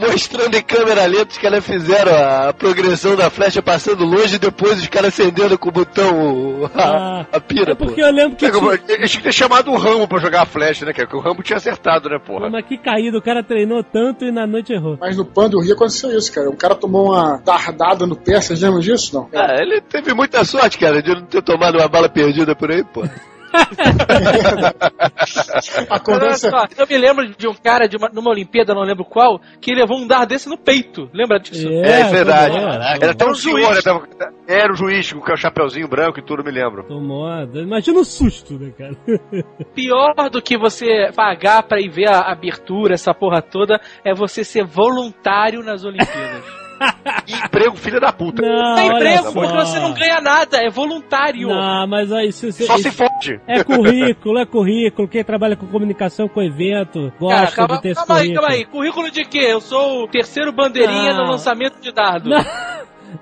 Mostrando em câmera lenta, os caras fizeram a progressão da flecha passando longe e depois os caras acendendo com o botão o- Ah, a, a pira, É pô. porque eu lembro que. É Tinha... Eles tinham que ter chamado o Rambo pra jogar a flecha, né, cara? Porque o Rambo tinha acertado, né, porra? Mas que caído, o cara treinou tanto e na noite errou. Mas no Pan do Rio aconteceu isso, cara. Um cara tomou uma tardada no pé, vocês lembram disso? Não. Ah, ele teve muita sorte, cara, de não ter tomado uma bala perdida por aí, pô. Olha só, eu me lembro de um cara de uma, numa Olimpíada, não lembro qual, que levou um dar desse no peito. Lembra disso? É, verdade. tomou, Era até um senhor, juiz. né, era o juiz com o chapeuzinho branco e tudo, me lembro. Tomou. Imagina o susto, né, cara? Pior do que você pagar pra ir ver a abertura, essa porra toda, é você ser voluntário nas Olimpíadas. E emprego, filha da puta. Não, Tem emprego, só. porque você não ganha nada, é voluntário. Não, mas aí isso, isso, Só se fode. é currículo, é currículo. Quem trabalha com comunicação, com evento, gosta Cara, calma, de ter calma aí, currículo. calma aí. Currículo de quê? Eu sou o terceiro bandeirinha Não. no lançamento de dardo. Não.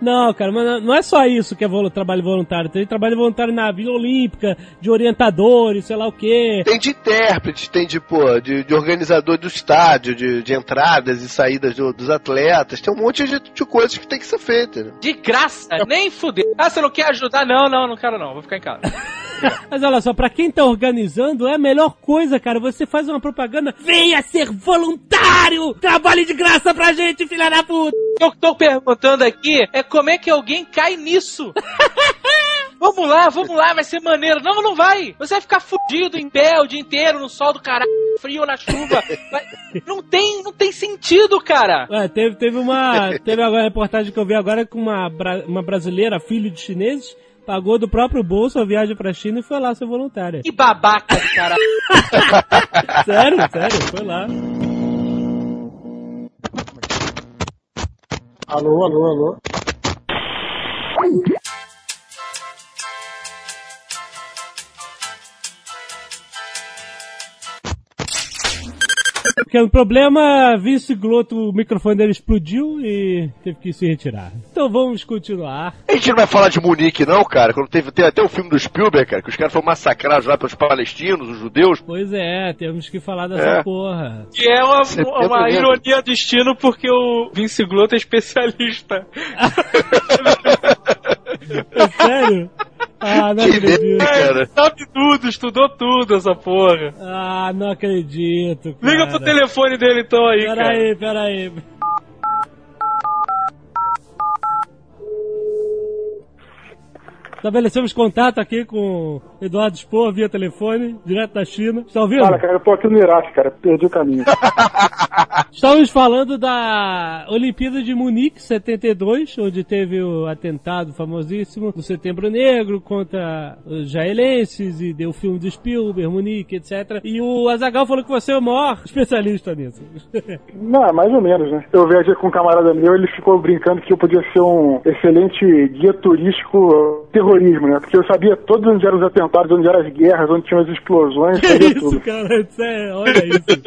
Não, cara, mas não é só isso que é trabalho voluntário. Tem trabalho voluntário na Vila Olímpica, de orientadores, sei lá o quê. Tem de intérprete, tem de, pô, de, de organizador do estádio, de, de entradas e saídas do- dos atletas. Tem um monte de, de coisas que tem que ser feitas. Né? De graça, nem fuder. Ah, você não quer ajudar? Não, não, não quero não, vou ficar em casa. Mas olha só, pra quem tá organizando, é a melhor coisa, cara. Você faz uma propaganda, venha ser voluntário! Trabalhe de graça pra gente, filha da puta! Eu tô perguntando aqui é como é que alguém cai nisso. Vamos lá, vamos lá, vai ser maneiro. Não, não vai. Você vai ficar fudido em pé o dia inteiro, no sol do caralho, frio na chuva. Vai- Não tem, não tem sentido, cara. Ué, teve, teve uma. Teve agora uma reportagem que eu vi agora com uma, uma brasileira, filho de chineses, pagou do próprio bolso a viagem pra China e foi lá ser voluntária. Que babaca do caralho. sério, sério, foi lá. Alô, alô, alô. Porque o problema, Vince Gloto, o microfone dele explodiu e teve que se retirar. Então vamos continuar. A gente não vai falar de Munique, não, cara. Quando teve, tem até o filme do Spielberg, cara, que os caras foram massacrados lá pelos palestinos, os judeus. Pois é, temos que falar dessa É. porra. Que é uma, Você uma ironia do destino porque o Vince Gloto é especialista. É sério? Ah, não Que acredito. Cara. É, sabe tudo, estudou tudo essa porra. Ah, não acredito. Cara. Liga pro telefone dele então aí, Pera cara. aí, pera Estabelecemos contato aqui com Eduardo Spor via telefone, direto da China. Está ouvindo? Fala, cara, eu tô aqui no Iraque, cara. Perdi o caminho. Estamos falando da Olimpíada de Munique 72, onde teve o atentado famosíssimo do Setembro Negro contra os israelenses e deu o filme do Spielberg, Munique, etc. E o Azagal falou que você é o maior especialista nisso. Não, é mais ou menos, né? Eu viajei com um camarada meu, ele ficou brincando que eu podia ser um excelente guia turístico ao terrorismo, né? Porque eu sabia todos onde eram os atentados, onde eram as guerras, onde tinham as explosões, que isso, tudo. cara? Isso é- olha isso.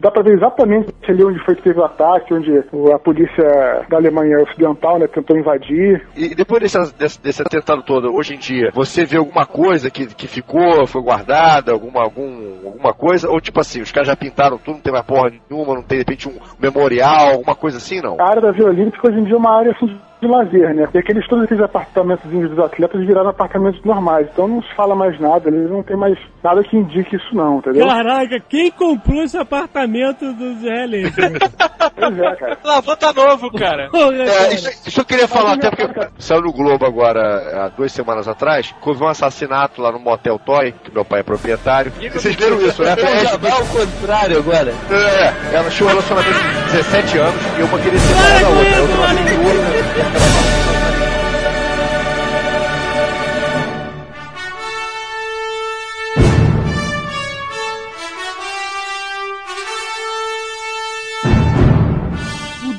Dá pra ver exatamente ali onde foi que teve o ataque, onde a polícia da Alemanha Ocidental, né, tentou invadir. E depois desse, desse, desse atentado todo, hoje em dia, você vê alguma coisa que, que ficou, foi guardada, alguma, algum, alguma coisa? Ou tipo assim, os caras já pintaram tudo, não tem mais porra nenhuma, não tem de repente um memorial, alguma coisa assim, não? A área da Vila Olímpica hoje em dia é uma área assim, de lazer, né? E aqueles, todos aqueles apartamentos dos atletas viraram apartamentos normais. Então não se fala mais nada, eles não tem mais nada que indique isso não, entendeu? Caraca, quem comprou esse apartamento dos israelenses? Pois é, cara. Lavou tá novo, cara. Porra, É, isso, isso eu queria falar até porque saiu no Globo agora, há duas semanas atrás, que houve um assassinato lá no Motel Toy, que meu pai é proprietário. E vocês viram isso, né? Eu já vai ao contrário agora. É, ela tinha um relacionamento de 17 anos e uma queria separar da outra. A outra não aceitou, né? O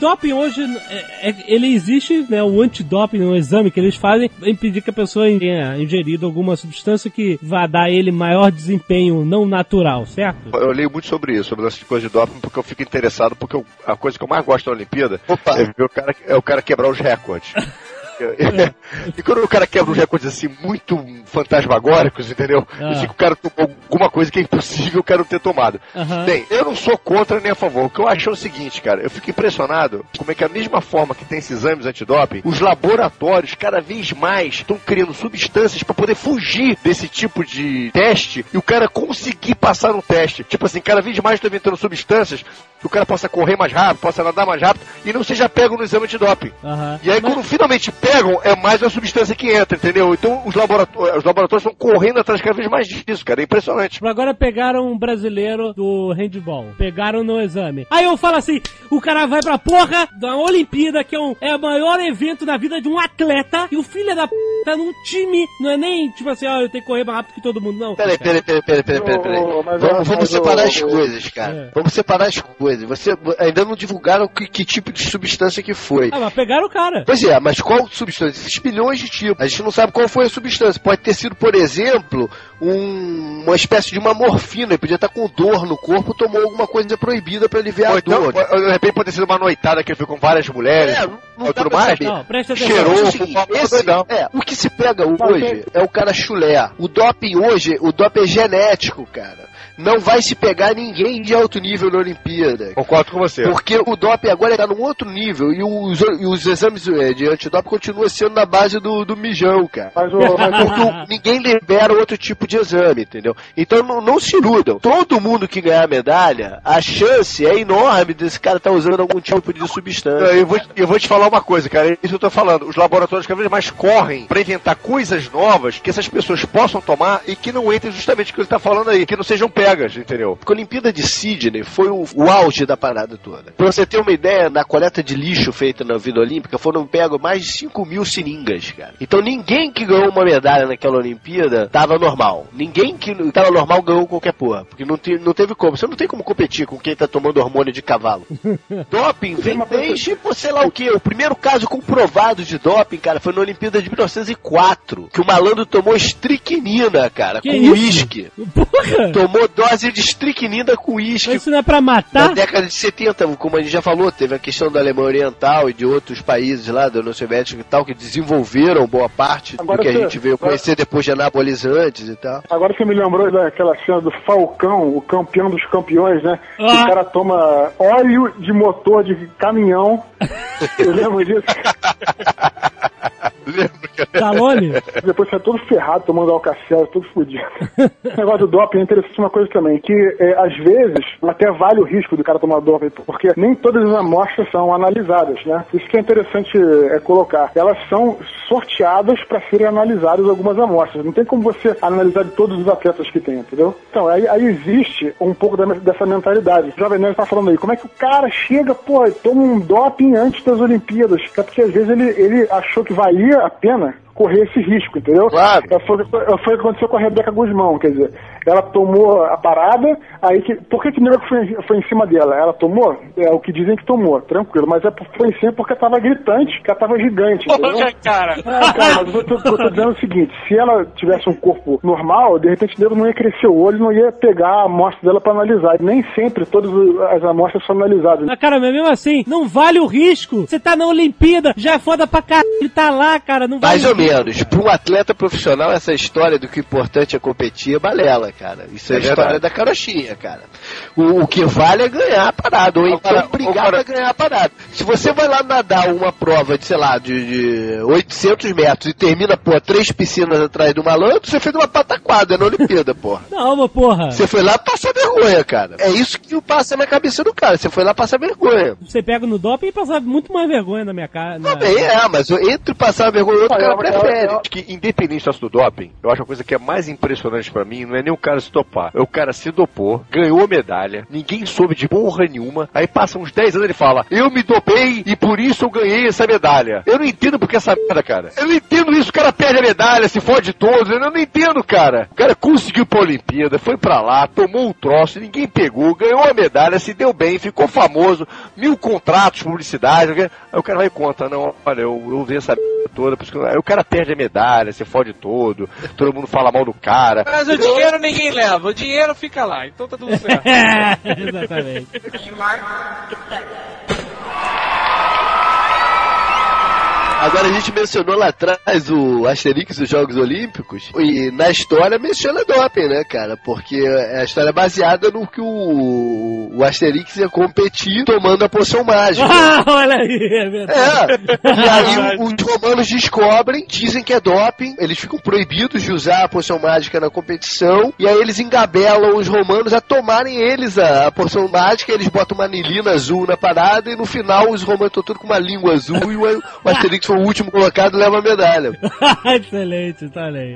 doping hoje, é- é- ele existe, né? O antidoping, um exame que eles fazem pra impedir que a pessoa tenha ingerido alguma substância que vá dar a ele maior desempenho não natural, certo? Eu leio muito sobre isso, sobre essa coisa de doping, porque eu fico interessado, porque eu- a coisa que eu mais gosto da Olimpíada é ver o cara, é o cara quebrar os recordes. e quando o cara quebra os recordes assim, muito fantasmagóricos, entendeu? Ah. Eu sei que o cara tomou alguma coisa que é impossível o cara não ter tomado. Aham. Bem, eu não sou contra nem a favor. O que eu acho é o seguinte, cara, eu fico impressionado como é que a mesma forma que tem esses exames antidoping, os laboratórios cada vez mais estão criando substâncias para poder fugir desse tipo de teste e o cara conseguir passar no teste. Tipo assim, cada vez mais estão inventando substâncias que o cara possa correr mais rápido, possa nadar mais rápido e não seja pego no exame de doping. Aham. E aí, Mas- quando finalmente pegam, é mais uma substância que entra, entendeu? Então, os laboratórios, os laboratórios estão correndo atrás cada vez mais disso, cara. É impressionante. Agora pegaram um brasileiro do handball. Pegaram no exame. Aí eu falo assim: o cara vai pra porra da Olimpíada, que é, um, é o maior evento da vida de um atleta, e o filho da p tá num time. Não é nem tipo assim, ó, eu tenho que correr mais rápido que todo mundo, não. Peraí, peraí, peraí, peraí, peraí, peraí, peraí. Ô, mas, Vamos, vamos separar as coisas, cara. É. Vamos separar as coisas. Você ainda não divulgaram que, que tipo de substância que foi. Ah, mas pegaram o cara. Pois é, mas qual substância? Esses bilhões de tipos. A gente não sabe qual foi a substância. Pode ter sido, por exemplo, um- uma espécie de uma morfina. Ele podia estar com dor no corpo, tomou alguma coisa proibida pra aliviar Ou a então, dor. de repente pode ter sido uma noitada que ele foi com várias mulheres. É, não- tudo pra mais. Não, presta atenção. Cheirou, é o seguinte, esse- é, o que se pega hoje é o cara chulé. O doping hoje, o doping é genético, cara. Não vai se pegar ninguém de alto nível na Olimpíada. Concordo com você. Porque o doping agora está num outro nível e os, e os exames eh, de antidoping continuam sendo na base do, do mijão, cara. Mas, mas, Porque ninguém libera outro tipo de exame, entendeu? Então não, não se iludam. Todo mundo que ganhar medalha, a chance é enorme desse cara estar usando algum tipo de substância. Eu vou, eu vou te falar uma coisa, cara. É isso eu tô falando. Os laboratórios cada vez mais correm pra inventar coisas novas que essas pessoas possam tomar e que não entrem justamente o que ele tá falando aí, que não sejam pegas, entendeu? A Olimpíada de Sydney foi o, o auge da parada toda. Pra você ter uma ideia, na coleta de lixo feita na Vida Olímpica foram pegos mais de 5 mil seringas, cara. Então ninguém que ganhou uma medalha naquela Olimpíada tava normal. Ninguém que tava normal ganhou qualquer porra. Porque não, te- não teve como. Você não tem como competir com quem tá tomando hormônio de cavalo. doping vem desde, pô, sei lá o que. O primeiro caso comprovado de doping, cara, foi na Olimpíada de 1904. Que o malandro tomou estricnina, cara, Que com uísque. Porra! Tomou dose de estricnina com uísque. Isso não é pra Na matar? década de 70, como a gente já falou, teve a questão da Alemanha Oriental e de outros países lá da União Soviética e tal, que desenvolveram boa parte Agora do que a gente veio conhecer depois de anabolizantes e tal. Agora você me lembrou daquela cena do Falcão, o campeão dos campeões, né? Que Ah. o cara toma óleo de motor de caminhão. Eu lembro disso. cara? Stallone? Depois sai todo ferrado, tomando alcacel, todo fodido. o negócio do doping é interessante uma coisa também, que é, às vezes até vale o risco do cara tomar doping, porque nem todas as amostras são analisadas, né? Isso que é interessante é, colocar. Elas são sorteadas para serem analisadas algumas amostras. Não tem como você analisar de todos os atletas que tem, entendeu? Então, aí, aí existe um pouco da- dessa mentalidade. O Jovem Nerd tá falando aí, como é que o cara chega, pô, toma um doping antes das Olimpíadas? É porque às vezes ele, ele achou que valia a pena more correr esse risco, entendeu? Claro. É, Foi, foi o que aconteceu com a Rebeca Guzmão, quer dizer, ela tomou a parada, aí que. Por que, que o nego foi, foi em cima dela? Ela tomou? É o que dizem que tomou, tranquilo, mas é, foi em cima porque tava gritante, que ela tava gigante, entendeu? cara. Ah, cara, mas eu tô, eu tô dizendo o seguinte, se ela tivesse um corpo normal, de repente o nego não ia crescer o olho, não ia pegar a amostra dela pra analisar. Nem sempre todas as amostras são analisadas. Mas, cara, mas mesmo assim, não vale o risco. Você tá na Olimpíada, já é foda pra caralho, ele tá lá, cara, não vale risco. Menos. Para um atleta profissional, essa história do que o importante é competir é balela, cara. Isso é, É a história da carochinha, cara. O, o que vale é ganhar a parada, ou então Agora, brigar pra ganhar a parada. Se você vai lá nadar uma prova de, sei lá, de, de 800 metros e termina, pô, três piscinas atrás do malandro, você fez uma pataquada na Olimpíada, porra. Não, mas porra. Você foi lá passar vergonha, cara. É isso que passa na cabeça do cara. Você foi lá passar vergonha. Você pega no doping e passa muito mais vergonha na minha cara. na- Também é, mas entre passar vergonha e outro, o cara Prefere. ela- Acho que independente do doping, eu acho a coisa que é mais impressionante pra mim não é nem o cara se dopar. É o cara se dopou, ganhou a medalha, ninguém soube de porra nenhuma, aí passa uns 10 anos e ele fala, eu me dopei e por isso eu ganhei essa medalha. Eu não entendo porque essa merda, cara. Eu não entendo isso, o cara perde a medalha, se fode todo, eu não entendo, cara. O cara conseguiu pra Olimpíada, foi pra lá, tomou um troço, ninguém pegou, ganhou a medalha, se deu bem, ficou famoso, mil contratos, publicidade, aí o cara vai e conta, não, olha, eu, eu vi essa merda toda, por isso que eu- aí o cara perde a medalha, se fode todo, todo mundo fala mal do cara. Mas o dinheiro ninguém leva, o dinheiro fica lá, então tá tudo certo. É, exatamente.「Agora a gente mencionou lá atrás o Asterix e os Jogos Olímpicos, e na história menciona doping, né, cara? Porque a história é baseada no que o, o Asterix ia competir tomando a poção mágica. Ah, olha aí, é verdade. É, e aí o- os romanos descobrem, dizem que é doping, eles ficam proibidos de usar a poção mágica na competição, e aí eles engabelam os romanos a tomarem eles a, a poção mágica, eles botam uma anilina azul na parada, e no final os romanos estão todos com uma língua azul, e o, o Asterix foi o último colocado leva a medalha. Excelente, tá aí.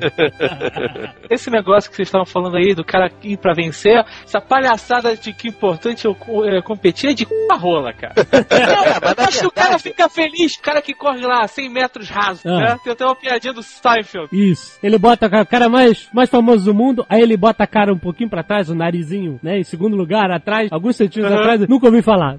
Esse negócio que vocês estavam falando aí do cara ir pra vencer, essa palhaçada de que importante é, competir é de c... a rola, cara. Não, eu acho que o cara fica feliz, o cara que corre lá 100 metros raso, Ah. né? Tem até uma piadinha do Seinfeld. Isso. Ele bota a cara mais, mais famoso do mundo, aí ele bota a cara um pouquinho pra trás, o narizinho, né? Em segundo lugar, atrás, alguns centímetros Uhum. atrás, nunca ouvi falar.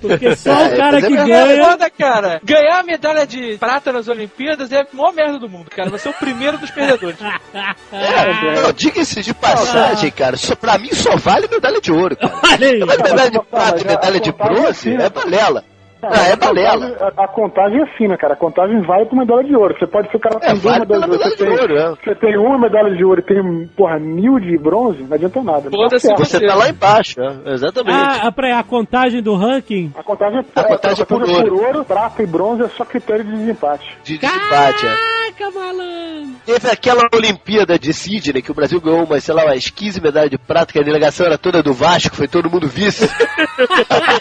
Porque só o É, cara é que ganha. Foda, cara. Ganhar a medalha de prata nas Olimpíadas é a maior merda do mundo, cara. Vai ser o primeiro dos perdedores. Não, diga-se de passagem, cara, só, pra mim só vale medalha de ouro, cara. Olha aí. Mas medalha de prata e medalha de é bronze é balela. Cara, Ah, é a balela. contagem- A, a contagem é fina, cara. A contagem vai pra medalha de ouro. Você pode ser o cara É, tem duas vale medalhas de ouro. Tem, ouro, é. você tem uma medalha de ouro e tem, porra, mil de bronze, não adianta nada. Não tá Foda-se certo. Você tá lá embaixo, é, exatamente. Ah, pra, a contagem do ranking. A contagem, A contagem é por por ouro, prata e bronze é só critério de desempate. de desempate, é. Caraca, malandro. Teve aquela Olimpíada de Sydney que o Brasil ganhou umas, sei lá, umas 15 medalhas de prata, que a delegação era toda do Vasco, foi todo mundo vice.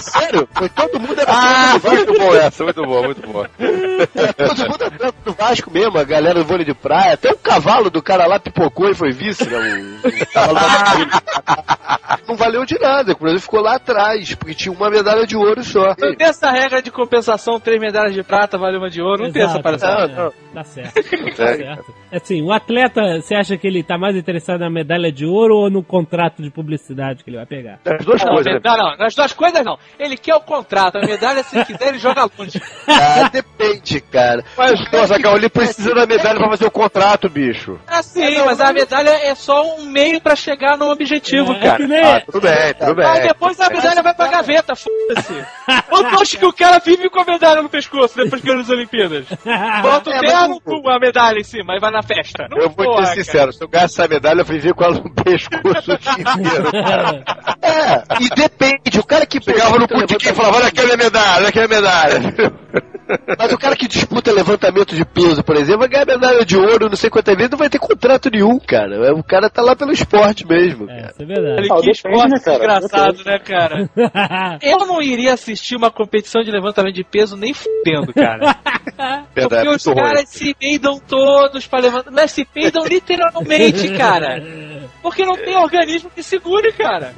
sério? Foi todo mundo era Ah, muito bom essa, muito bom, muito bom. Todo mundo era do Vasco mesmo, a galera do vôlei de praia. Até o cavalo do cara lá pipocou e foi vice, né? O, o cavalo da Não valeu de nada, o Brasil ficou lá atrás, porque tinha uma medalha de ouro só. Não tem essa regra de compensação, três medalhas de prata, vale uma de ouro. Não tem essa Exato, palhaçada. Não, não. Tá certo. Tá certo. Assim, o atleta, você acha que ele tá mais interessado na medalha de ouro ou no contrato de publicidade que ele vai pegar? As duas Não, coisas, né? não, não, nas duas coisas não. Ele quer o contrato, a medalha, se quiser, ele joga longe. Ah, depende, cara. Mas, nossa, Gal, ele precisa da medalha pra fazer o contrato, bicho. Ah, sim, mas a medalha é só um meio pra chegar no objetivo, É, é cara. que nem- Ah, tudo bem, tudo bem. Aí depois a medalha vai pra gaveta, foda-se. Ou tu acha que o cara vive com a medalha no pescoço depois que ganha as Olimpíadas? Bota o É, terno mas- com a medalha em cima e vai na festa. Não Eu vou porra, ser sincero, se eu ganhasse essa medalha, eu viver com ela no pescoço o dia inteiro. É, e depende, o cara que Chegava no disputa botequim e falava, olha aqui a minha medalha, olha aqui a minha medalha. Mas o cara que disputa levantamento de peso, por exemplo, vai ganhar medalha de ouro, não sei quantas vezes, não vai ter contrato nenhum, cara. O cara tá lá pelo esporte mesmo, É, cara. isso é verdade. Olha que depende, esporte né, cara? desgraçado, né, cara? Eu não iria assistir uma competição de levantamento de peso nem fudendo, cara. Verdade, Porque os caras se peidam todos pra levantar. Mas se peidam literalmente, cara. Porque não tem organismo que segure, cara.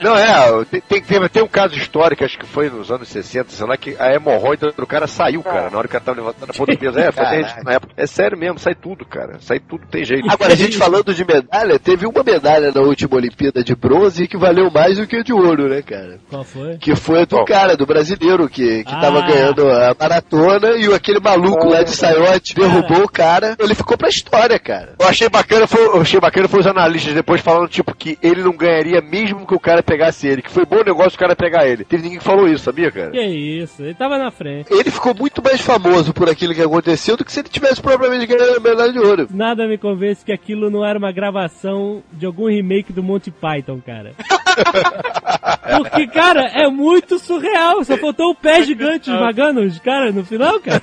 Não, é, tem, tem, tem, tem um caso histórico, acho que foi nos anos 60, sei lá, que a hemorroida do cara saiu, cara, na hora que o cara tava levantando a ponta do peso. É, foi Caraca. terrível na época. É sério mesmo, sai tudo, cara. Sai tudo, tem jeito. Agora, a gente falando de medalha, teve uma medalha na última Olimpíada de bronze que valeu mais do que a de ouro, né, cara? Qual foi? Que foi a do Qual? cara, do brasileiro, que, que Ah. tava ganhando a maratona e aquele maluco lá de saiote derrubou o cara. Ele ficou pra história, cara. Eu achei bacana, foi, eu achei bacana foi os analistas depois falando, tipo, que ele não ganharia mesmo que o cara pegasse ele, que foi bom negócio o cara pegar ele. Teve ninguém que falou isso, sabia, cara? Que isso, ele tava na frente. Ele ficou muito mais famoso por aquilo que aconteceu do que se ele tivesse propriamente ganhado a medalha de ouro. Nada me convence que aquilo não era uma gravação de algum remake do Monty Python, cara. Porque, cara, é muito surreal. Só faltou o pé gigante esmagando os caras no final, cara.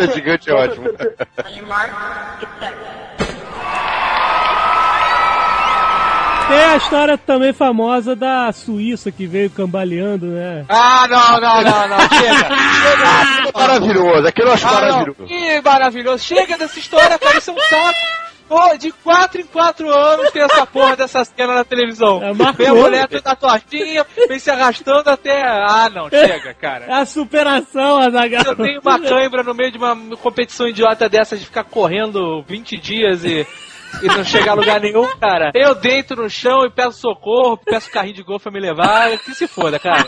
É gigante, é ótimo. Tem a história também famosa da Suíça que veio cambaleando, né? Ah, não, não, não, não. Chega. Maravilhoso, aquele eu acho Ah, não. maravilhoso. Que maravilhoso. Chega dessa história, cara. Isso é um saco. Pô, de 4 em 4 anos tem essa porra dessa cena na televisão. É. Vem a mulher toda tortinha, vem se arrastando até. Ah, não, chega, cara. É a superação, Azaghal. Eu tenho uma cãibra no meio de uma competição idiota dessa de ficar correndo 20 dias e, e não chegar a lugar nenhum, cara. Eu deito no chão e peço socorro, peço carrinho de golfe pra me levar. Que se foda, cara.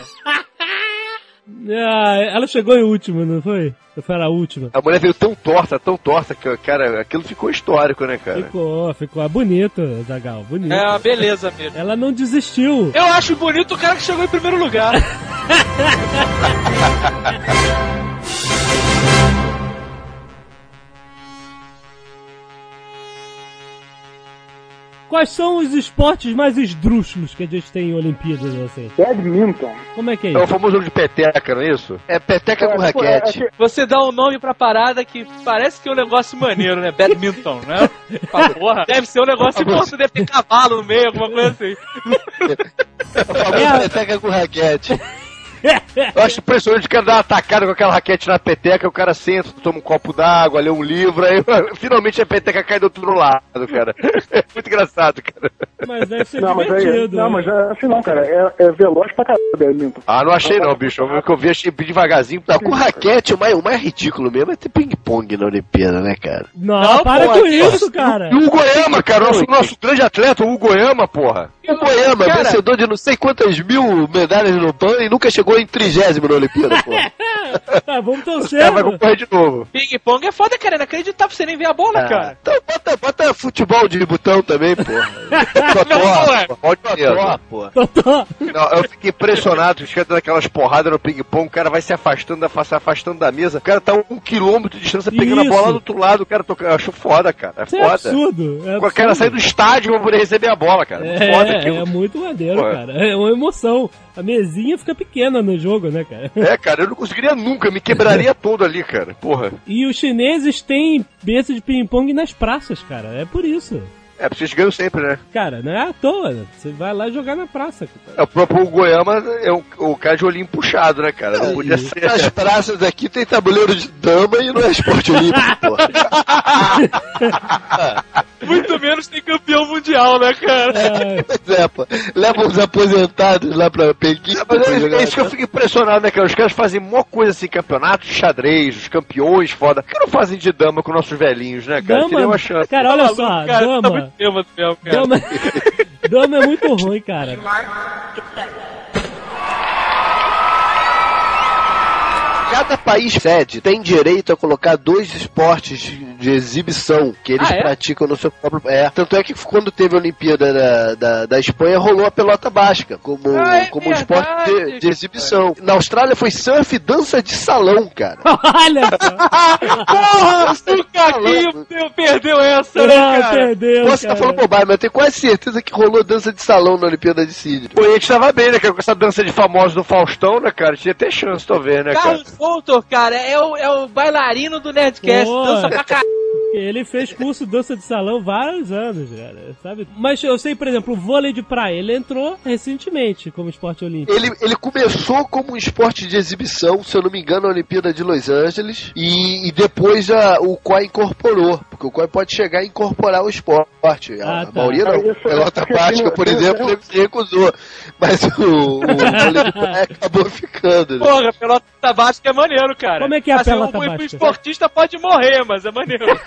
Ah, ela chegou em último, não foi? Ou foi a última? A mulher veio tão torta, tão torta, que, cara, aquilo ficou histórico, né, cara? Ficou, ficou. É bonito, Zagal, bonito. É uma beleza mesmo. Ela não desistiu. Eu acho bonito o cara que chegou em primeiro lugar. Quais são os esportes mais esdrúxulos que a gente tem em Olimpíadas, assim? Badminton. Como é que é É o isso? famoso jogo de peteca, não é isso? É peteca com É, pô, é, raquete. é, Você dá um nome pra parada que parece que é um negócio maneiro, né? Badminton, né? Pra porra. Deve ser um negócio importante, deve ter cavalo no meio, alguma coisa assim. É o famoso peteca com raquete. Eu acho impressionante o cara dar uma tacada com aquela raquete na peteca, o cara senta, toma um copo d'água, lê um livro, aí finalmente a peteca cai do outro lado, cara. É muito engraçado, cara. Mas deve ser Não, mas é, não, né? mas é assim não, cara. É, é veloz pra caralho. Ah, não achei não, bicho. O que eu vi, achei devagarzinho. Não, com raquete, o mais, o mais ridículo mesmo é ter ping-pong na Olimpíada, né, cara? Não, Não, para pô, com é- isso, cara. E o Goiama, cara, nosso, nosso grande atleta, o Goiama, porra. O Goiama, Cara- vencedor de não sei quantas mil medalhas no PAN e nunca chegou em trigésimo na Olimpíada, pô. Tá, vamos Os torcer. mano. concorrer de novo. Ping-pong é foda, cara. Não acreditar pra você nem ver a bola, cara. Então bota, bota futebol de botão também, porra. Não, é. Pode mesmo. Totó, pô. Totó. Não, eu fiquei impressionado, os caras dando aquelas porradas no ping-pong, o cara vai se afastando, da- se afastando da mesa, o cara tá um quilômetro de distância pegando Isso. a bola lá do outro lado, o cara tocando. Eu acho foda, cara. É Isso é foda. absurdo. É a cara sair do estádio pra poder receber a bola, cara. É, foda aquilo. é muito maneiro, Pô. cara. É uma emoção. A mesinha fica pequena no jogo, né, cara? É, cara, eu não conseguiria nunca, me quebraria todo ali, cara. Porra. E os chineses têm mesa de ping-pong nas praças, cara. É por isso. É, vocês ganham sempre, né? Cara, não é à toa. né? Você vai lá jogar na praça. cara. É, o próprio Goiama é o, o cara de olhinho puxado, né, cara? Não podia ser. Nas praças aqui tem tabuleiro de dama e não é esporte olímpico, porra. Muito menos tem campeão mundial, né, cara? É, Pois é, pô. Leva uns aposentados lá pra Pequim. Mas pra é, é isso que eu fico impressionado, né, cara? Os caras fazem mó coisa assim, campeonato de xadrez, os campeões, foda. Por que não fazem de dama com nossos velhinhos, né, cara? Dama. uma chance. Cara, olha Maluco, só. cara, tá dama. muito tema do céu, cara. Dama. dama é muito ruim, cara. Cada país sede tem direito a colocar dois esportes de, de exibição que eles Ah, é? praticam no seu próprio. É. Tanto é que quando teve a Olimpíada da, da, da Espanha, rolou a pelota basca como, Ah, é como esporte de, de exibição. Na Austrália foi surf e dança de salão, cara. olha só. Porra, o Caquinho per- perdeu essa, né, Ah, cara? perdeu, Posso estar cara. falando bobagem, mas eu tenho quase certeza que rolou dança de salão na Olimpíada de Sydney. Pô, e a gente tava bem, né, cara? Com essa dança de famosos do Faustão, né, cara? Tinha até chance, talvez, né, cara? Carlos Voltor, cara, é o, é o bailarino do Nerdcast. Porra. Dança pra caralho. Ele fez curso de dança de salão vários anos, cara, sabe? Mas eu sei, por exemplo, o vôlei de praia, ele entrou recentemente como esporte olímpico. Ele, ele começou como um esporte de exibição, se eu não me engano, na Olimpíada de Los Angeles, e, e depois a, o COI incorporou, porque o COI pode chegar a incorporar o esporte. A Ah, tá. maioria não. Pelota porque prática, por exemplo, se recusou. Mas o, o vôlei de praia acabou ficando. Né? Porra, pelota básica é maneiro, cara. Como é que é a assim, pelota o básica? esportista pode morrer, mas é maneiro.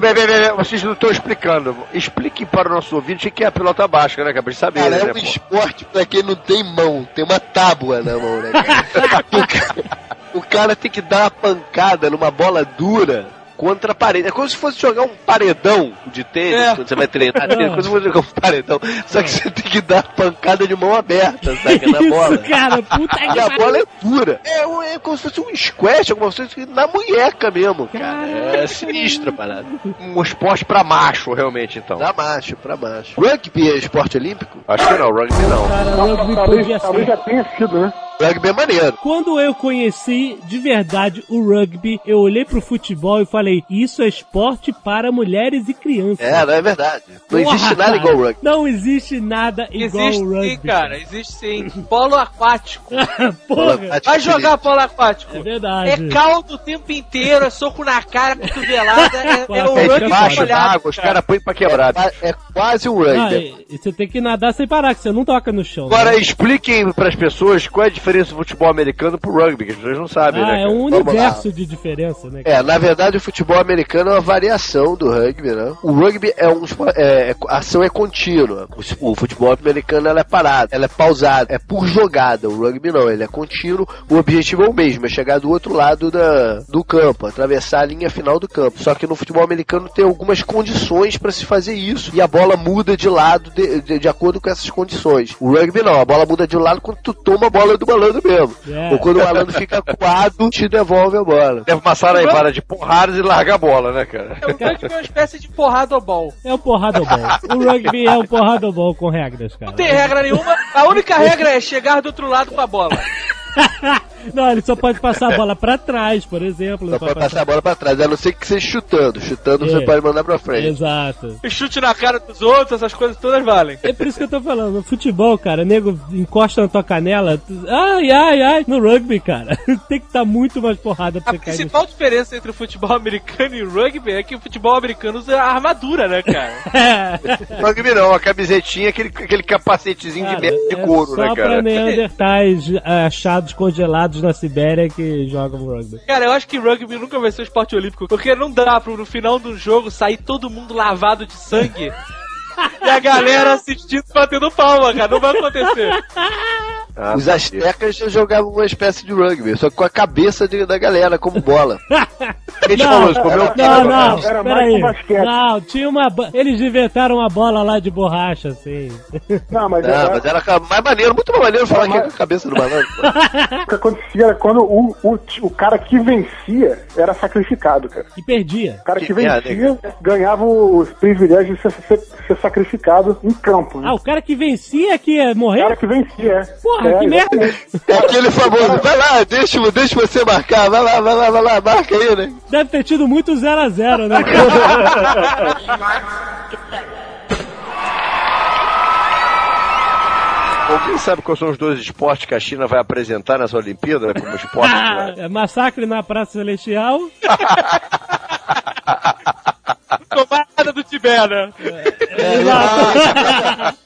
Bem, bem, bem, vocês não estão explicando. Explique para o nosso ouvinte o que é a pelota basca, né, cara? Pra gente saber, Cara, né, é um pô? esporte pra quem não tem mão, tem uma tábua na mão, né, cara o cara tem que dar uma pancada numa bola dura contra a parede. É como se fosse jogar um paredão de tênis, É. quando você vai treinar tênis, é como se fosse jogar um paredão. Só que você tem que dar pancada de mão aberta, saca, na bola. Isso, cara, puta que E a bola é dura. É, é como se fosse um squash, alguma coisa assim, na munheca mesmo, cara. Caralho. É sinistra a parada. Um esporte pra macho, realmente, então. Pra macho, pra macho. Rugby é esporte olímpico? Acho que não, rugby não. Cara, rugby Talvez, podia talvez já tenha sido, né? Rugby é maneiro. Quando eu conheci de verdade o rugby, eu olhei pro futebol e falei: Isso é esporte para mulheres e crianças. É, não é verdade. Não Porra, existe nada cara, igual rugby. Não existe nada igual existe rugby. sim, cara. Existe sim. Polo aquático. Porra, Vai jogar polo aquático. é verdade. É caldo o tempo inteiro, é soco na cara, cotovelada, é, é o Pô, É Rugby rugby debaixo molhado, d'água, os caras põem pra quebrar. É, é quase um Ah, rugby. e- e você tem que nadar sem parar, que você não toca no chão. Agora, né? expliquem pras pessoas qual é a diferença do futebol americano pro rugby, que as pessoas não sabem, Ah, né? é cara? um universo de diferença, né? É, na verdade o futebol americano é uma variação do rugby, né? O rugby é um é, é- a ação é contínua. O, o futebol americano ela é parada, ela é pausada, é por jogada. O rugby não, ele é contínuo. O objetivo é o mesmo, é chegar do outro lado da, do campo, atravessar a linha final do campo. Só que no futebol americano tem algumas condições para se fazer isso e a bola muda de lado de, de, de acordo com essas condições. O rugby não, a bola muda de lado quando tu toma a bola do malandro mesmo. É. Ou quando o malandro fica coado, te devolve a bola. Deve uma saraivara de porradas e largar a bola, né, cara? É, o rugby é uma espécie de porradobol. É o porradobol. O rugby é o porradobol com regras, cara. Não tem regra nenhuma. A única regra é chegar do outro lado com a bola. Não, ele só pode passar a bola pra trás, por exemplo. Só pode passar a bola pra trás, a não ser que seja chutando. Chutando É. você pode mandar pra frente. Exato. E chute na cara dos outros, essas coisas todas valem. É por isso que eu tô falando. No futebol, cara, nego encosta na tua canela. tu- Ai, ai, ai. No rugby, cara, tem que estar muito mais porrada pra A você cair. no- principal diferença entre o futebol americano e o rugby é que o futebol americano usa armadura, né, cara? Rugby não, a camisetinha, aquele, aquele capacetezinho Cara, de de é couro, só né, pra cara? neandertais achados congelados na Sibéria que jogam rugby. Cara, eu acho que rugby nunca vai ser um esporte olímpico, porque não dá pro no final do jogo sair todo mundo lavado de sangue e a galera assistindo batendo palma, cara. Não vai acontecer. Ah, Os tá. astecas já jogavam uma espécie de rugby, só que com a cabeça de- da galera como bola. A gente Não, falou isso, comeu Não, não, Era mais basquete. Não, tinha uma. Eles inventaram uma bola lá de borracha, assim. Não, mas, Não, era- mas era mais maneiro, muito mais maneiro falar que é com a cabeça do malandro. pô. o que acontecia era quando o, o, o cara que vencia era sacrificado, cara. E perdia. O cara que, Que merda, vencia ganhava os privilégios de ser, ser- ser sacrificado em campo. Né? Ah, o cara que vencia que ia O cara que vencia, é. Porra, É, que merda! É aquele famoso, vai lá, deixa, deixa você marcar, vai lá, vai lá, vai lá, marca aí, né? Deve ter tido muito 0x0, né? Alguém sabe quais são os dois esportes que a China vai apresentar nessa Olimpíada como esporte? É Massacre na Praça Celestial. Tomada do Tibete, né? Exato.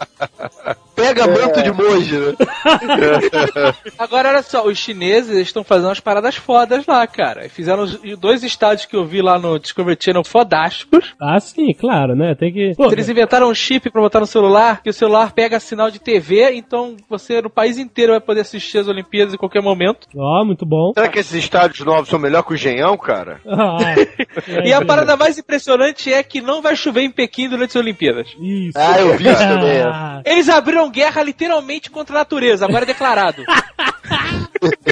Pega manto de monge, né? Agora, olha só, os chineses estão fazendo umas paradas fodas lá, cara. Fizeram os- dois estádios que eu vi lá no Discovery Channel fodásticos. Ah, sim, claro, né? Tem que. Pô, Eles inventaram um chip pra botar no celular, que o celular pega sinal de TV, então você no país inteiro vai poder assistir as Olimpíadas em qualquer momento. Ó, muito bom. Será que esses estádios novos são melhor que o Genhão, cara? Ah, E a parada mais impressionante é que não vai chover em Pequim durante as Olimpíadas. Isso. Ah, eu vi isso também. é. Eles abriram guerra literalmente contra a natureza, agora é declarado.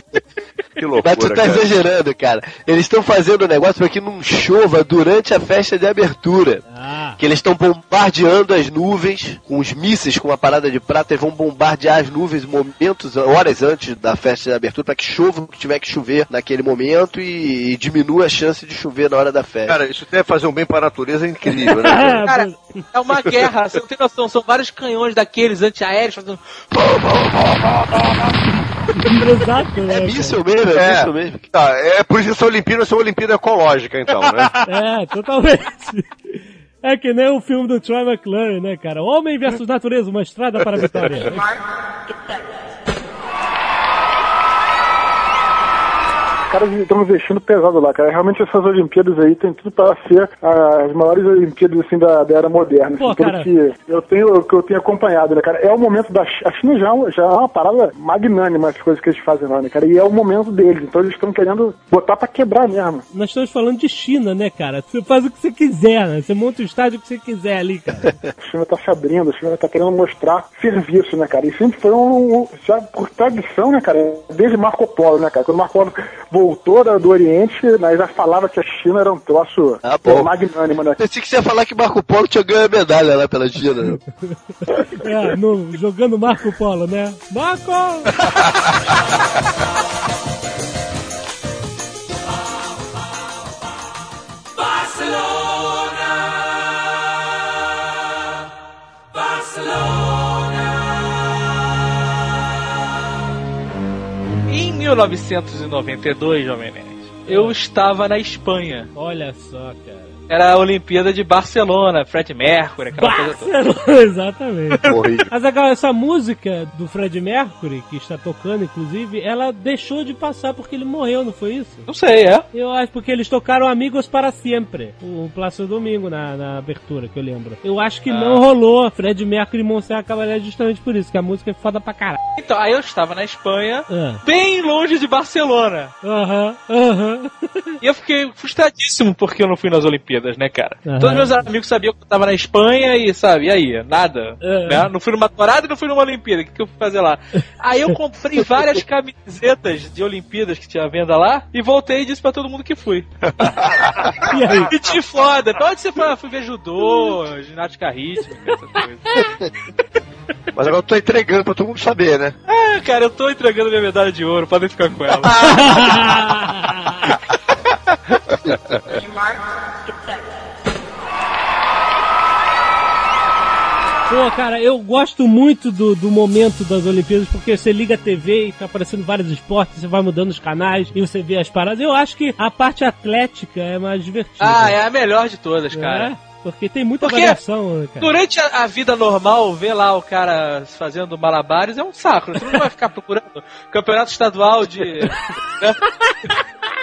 Que Mas tu loucura, tá cara. exagerando, cara. Eles estão fazendo o negócio pra que não chova durante a festa de abertura. ah. Que eles estão bombardeando as nuvens com os mísseis com uma parada de prata. Eles vão bombardear as nuvens momentos, horas antes da festa de abertura, pra que chova o que tiver que chover naquele momento e, e diminua a chance de chover na hora da festa. Cara, isso deve fazer um bem pra natureza incrível, né? cara? Cara, é uma guerra, você não tem noção, são vários canhões daqueles antiaéreos fazendo. Exato, né? é cara? míssil mesmo, é, É. míssil mesmo. Tá, é por isso que essa Olimpíada ser uma Olimpíada ecológica, então, né? É, totalmente. É que nem o filme do Troy McClure, né, cara? Homem versus natureza, uma estrada para a vitória. caras estão investindo pesado lá, cara. Realmente essas Olimpíadas aí tem tudo pra ser as maiores Olimpíadas assim da, da era moderna. Pô, assim, cara. que eu tenho, que eu tenho acompanhado, né, cara? É o momento da a China já, é já é uma parada magnânima as coisas que eles fazem lá, né, cara? E é o momento deles. Então eles estão querendo botar pra quebrar mesmo. Nós estamos falando de China, né, cara? Você faz o que você quiser, né? Você monta o estádio que você quiser ali, cara. A China tá se abrindo, a China tá querendo mostrar serviço, né, cara? E sempre foi um, um- já por tradição, né, cara? Desde Marco Polo, né, cara? Quando Marco Polo voltou da- do Oriente, né, já falava que a China era um troço Ah, é, magnânimo, né? Pensei que você ia falar que Marco Polo tinha ganho a medalha lá pela China. né? É, no, jogando Marco Polo, né? Marco! 1992, Jovem Nerd, eu estava na Espanha. Olha só, cara. Era a Olimpíada de Barcelona, Fred Mercury, aquela coisa toda. Barcelona, exatamente. Mas agora, essa música do Fred Mercury, que está tocando, inclusive, ela deixou de passar porque ele morreu, não foi isso? Não sei, é? Eu acho porque eles tocaram Amigos para Sempre, o Plácido Domingo, na, na abertura, que eu lembro. Eu acho que não rolou Fred Mercury e Monserrat Caballé justamente por isso, que a música é foda pra caralho. Então, aí eu estava na Espanha, Ah. bem longe de Barcelona. Aham, aham. E eu fiquei frustradíssimo porque eu não fui nas Olimpíadas, né, cara? Aham. Todos meus amigos sabiam que eu tava na Espanha e, sabe, e aí? Nada. É. Né? Não fui numa torada e não fui numa Olimpíada. O que, que eu fui fazer lá? Aí eu comprei várias camisetas de Olimpíadas que tinha venda lá e voltei e disse pra todo mundo que fui. E aí? E te foda. Pra onde você foi? Ah, Fui ver judô, ginástica rítmica, essas coisas. Mas agora eu tô entregando pra todo mundo saber, né? Ah, cara, eu tô entregando minha medalha de ouro, podem ficar com ela. Pô, cara, eu gosto muito do, do momento das Olimpíadas porque você liga a TV e tá aparecendo vários esportes, você vai mudando os canais e você vê as paradas. Eu acho que a parte atlética é mais divertida. Ah, é a melhor de todas, É, cara. Porque tem muita Porque variação, né, cara. Durante a, a vida normal, ver lá o cara fazendo malabares é um saco. Você não vai ficar procurando campeonato estadual de.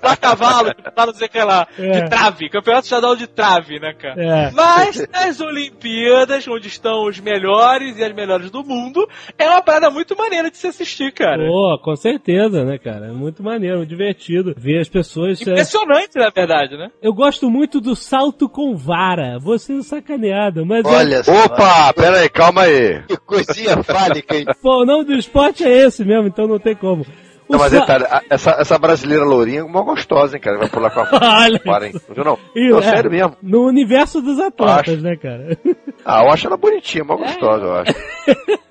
pra cavalo, pra não sei o que lá. É. De trave. Campeonato estadual de trave, né, cara? É. Mas nas Olimpíadas, onde estão os melhores e as melhores do mundo, é uma parada muito maneira de se assistir, cara. Pô, com certeza, né, cara? É muito maneiro, muito divertido ver as pessoas. é, Impressionante, na verdade, né? Eu gosto muito do salto com vara. Você é sacaneado, mas é- Olha só. Opa, pera aí, calma aí. Que coisinha fálica, hein? Pô, o nome do esporte é esse mesmo, então não tem como. Não, mas detalhe, essa, essa brasileira lourinha é mó gostosa, hein, cara? Vai pular com a Olha Para, hein? Não viu, não? Não, é, sério mesmo. No universo dos atletas, né, cara? Ah, eu acho ela bonitinha, mó gostosa, eu acho.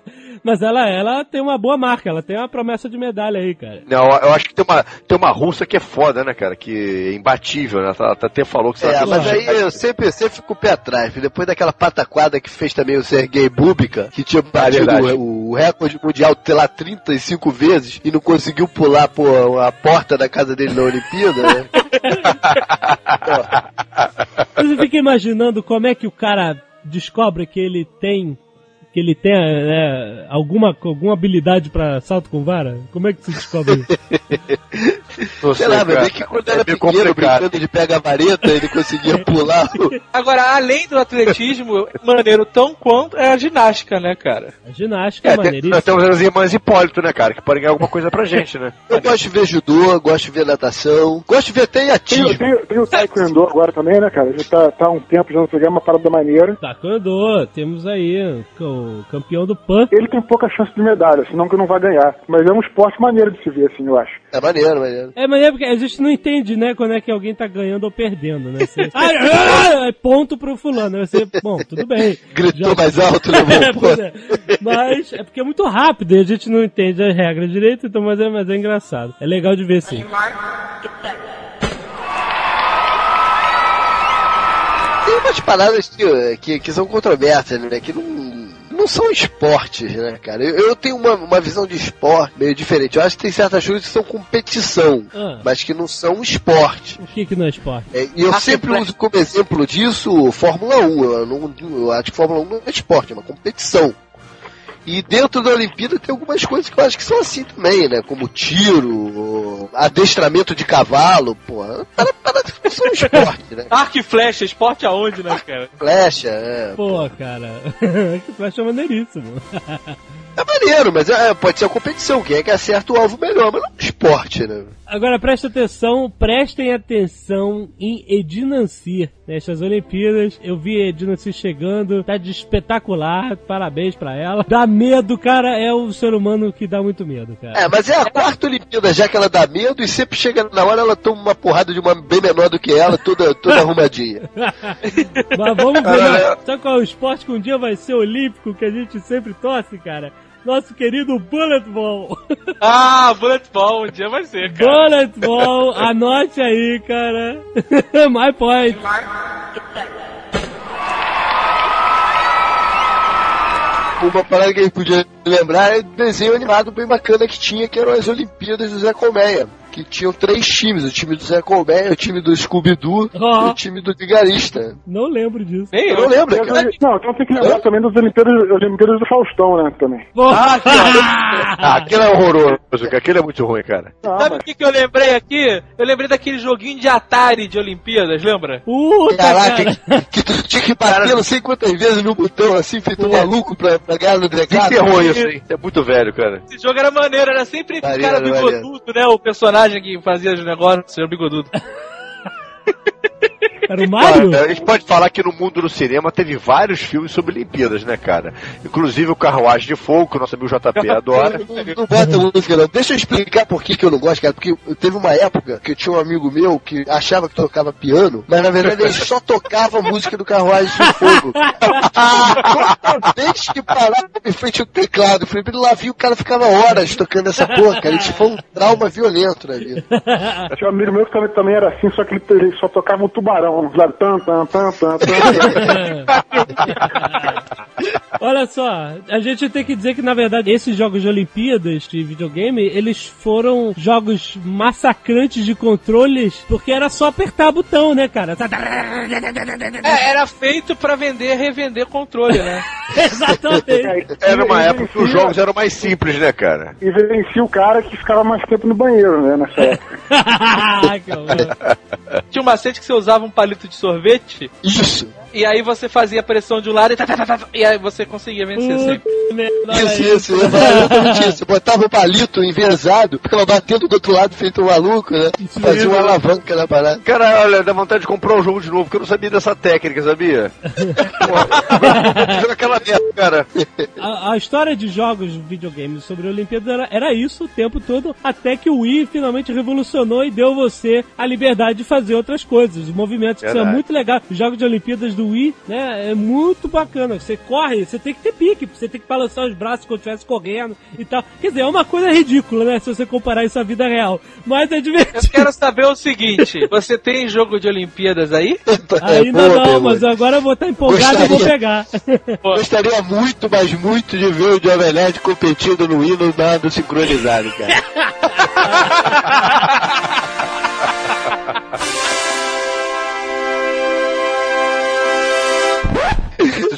Mas ela, ela tem uma boa marca, ela tem uma promessa de medalha aí, cara. Não, eu acho que tem uma, tem uma russa que é foda, né, cara? Que é imbatível, né? Ela até falou que ela É, mas aí eu sempre, sempre fico o pé atrás. Depois daquela pataquada que fez também o Sergei Bubika, que tinha batido verdade. o, o recorde mundial, sei lá, 35 vezes e não conseguiu pular pô, a porta da casa dele na Olimpíada, né? Você fica imaginando como é que o cara descobre que ele tem que ele tem né, alguma, alguma habilidade pra salto com vara? Como é que se descobre isso? Sei lá, cara. mas vê que quando É era pequeno, brincando de pega a vareta, ele conseguia pular. Agora, além do atletismo, maneiro tão quanto é a ginástica, né, cara? A ginástica é, É, tem, maneiríssima. nós temos as irmãs Hipólito, né, cara? Que podem ganhar alguma coisa pra gente, né? Eu gosto de ver judô, gosto de ver natação, gosto de ver até Tem, atismo. tem, tem o Taekwondo agora também, né, cara? Já tá, tá há um tempo já no programa, uma parada maneira. Taekwondo, temos aí o campeão do PAN. Ele tem pouca chance de medalha, senão que não vai ganhar. Mas é um esporte maneiro de se ver, assim, eu acho. É maneiro, maneiro. É, é porque a gente não entende, né, quando é que alguém tá ganhando ou perdendo, né? Você... Ah, ponto pro fulano. Aí você, bom, tudo bem. Gritou Já- mais alto, levou É, um ponto. é. Mas é porque é muito rápido e a gente não entende as regras direito, então, mas é, mas é engraçado. É legal de ver sim. Tem umas paradas que, que, que são controversas, né? Que não, não são esportes, né, cara? Eu, eu tenho uma, uma visão de esporte meio diferente. Eu acho que tem certas coisas que são competição, Ah. mas que não são esporte. O que que não é esporte? É, e eu Ah, sempre completo. uso como exemplo disso Fórmula 1. Eu, não, eu acho que Fórmula 1 não é esporte, é uma competição. E dentro da Olimpíada tem algumas coisas que eu acho que são assim também, né? Como tiro, adestramento de cavalo, porra. Para, para que não são esporte, né? Arco e flecha, esporte aonde, né, cara? Flecha, é. Pô, cara, que flash é maneiríssimo. É maneiro, mas é, pode ser uma competição. Quem é que acerta o alvo melhor, mas não é esporte, né? Agora presta atenção, prestem atenção em Edinanci. Nestas Olimpíadas, eu vi Edinanci chegando, tá de espetacular, parabéns pra ela. Dá medo, cara, é o ser humano que dá muito medo, cara. É, mas é a quarta Olimpíada já que ela dá medo e sempre chega na hora ela toma uma porrada de uma bem menor do que ela, toda, toda arrumadinha. Mas vamos ver, né? sabe qual é o esporte que um dia vai ser olímpico que a gente sempre torce, cara? Nosso querido Bulletball. Ah, Bulletball, um dia vai ser, cara. Bulletball, anote aí, cara. My point. Uma parada que a gente podia lembrar é o desenho animado bem bacana que tinha, que eram as Olimpíadas do Zé Colmeia. Que tinham três times, o time do Zé Colmeia, o time do Scooby-Doo Ó. e o time do Vigarista. Não lembro disso. Nem Eu eu. não lembro, Eu- cara. não, então tem que lembrar também das Olimpíadas, Olimpíadas do Faustão, né, também. Ah, aquele é horroroso. Aquele é muito ruim, cara. Não, Sabe mas o que, que eu lembrei aqui? Eu lembrei daquele joguinho de Atari de Olimpíadas, lembra? Puta, Caraca, cara. que, que tu tinha que bater não sei quantas vezes no botão, assim, feito um maluco pra, pra ganhar no delegado. que errou isso, hein? Isso é muito velho, cara. Esse jogo era maneiro, era sempre Maneiro, cara maneiro. bigodudo, né? O personagem personagem que fazia os negócios, o bigodudo. Era o Mario? Olha, a gente pode falar que no mundo do cinema teve vários filmes sobre Olimpíadas, né, cara? Inclusive o Carruagem de Fogo, que o nosso amigo JP adora. Não, não bota música, não. Deixa eu explicar por que, que eu não gosto, cara. Porque teve uma época que eu tinha um amigo meu que achava que tocava piano, mas na verdade ele só tocava a música do Carruagem de Fogo. Vez que parava em frente ao teclado, Felipe lá via o cara ficava horas tocando essa porra, cara. Isso foi um trauma violento na vida. Tinha um amigo meu que também, era assim, só que ele, ele só tocava um tubarão. Lá, tan, tan, tan, tan, tan. Olha só, a gente tem que dizer que, na verdade, esses jogos de Olimpíadas de videogame, eles foram jogos massacrantes de controles, porque era só apertar botão, né, cara? É, era feito pra vender e revender controle, né? Exatamente. Era uma época que os jogos eram mais simples, né, cara? E vencia o cara que ficava mais tempo no banheiro, né, nessa época. Tinha um macete que você usava um palito de sorvete, Isso. E aí você fazia pressão de um lado e, tá, tá, tá, tá, e aí você conseguia vencer sempre. Merda, olha Isso, isso, exatamente isso. Botava o palito envezado, ficava batendo do outro lado feito um maluco, né? Fazia uma alavanca na parada. Cara, olha, dá vontade de comprar o jogo de novo, porque eu não sabia dessa técnica, sabia? Joga aquela merda, cara. A, a história de jogos de videogames sobre a Olimpíada era, era isso o tempo todo, até que o Wii finalmente revolucionou e deu você a liberdade de fazer outras coisas, os movimentos que são muito legais. Os jogos de Olimpíadas do Wii, né, é muito bacana. Você corre, você tem que ter pique, você tem que balançar os braços quando estivesse correndo e tal. Quer dizer, é uma coisa ridícula, né, se você comparar isso à vida real. Mas é Eu divertido. quero saber o seguinte: você tem jogo de Olimpíadas aí? Ainda É, boa não, mas agora eu vou estar empolgado e vou Gostaria. pegar. Gostaria muito, mas muito de ver o Jovem Nerd competindo no hino nado sincronizado, cara.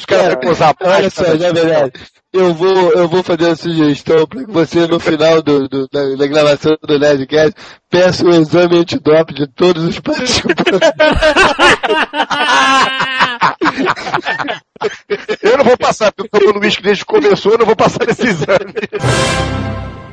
Os caras vão usar Olha só, Jovem Nerd, eu vou, eu vou fazer uma sugestão para que você, no final do, do- da, da gravação do Nerdcast, peça o exame antidoping de todos os participantes. Eu não vou passar, porque eu tô tomando uísque desde que começou, eu não vou passar nesse exame.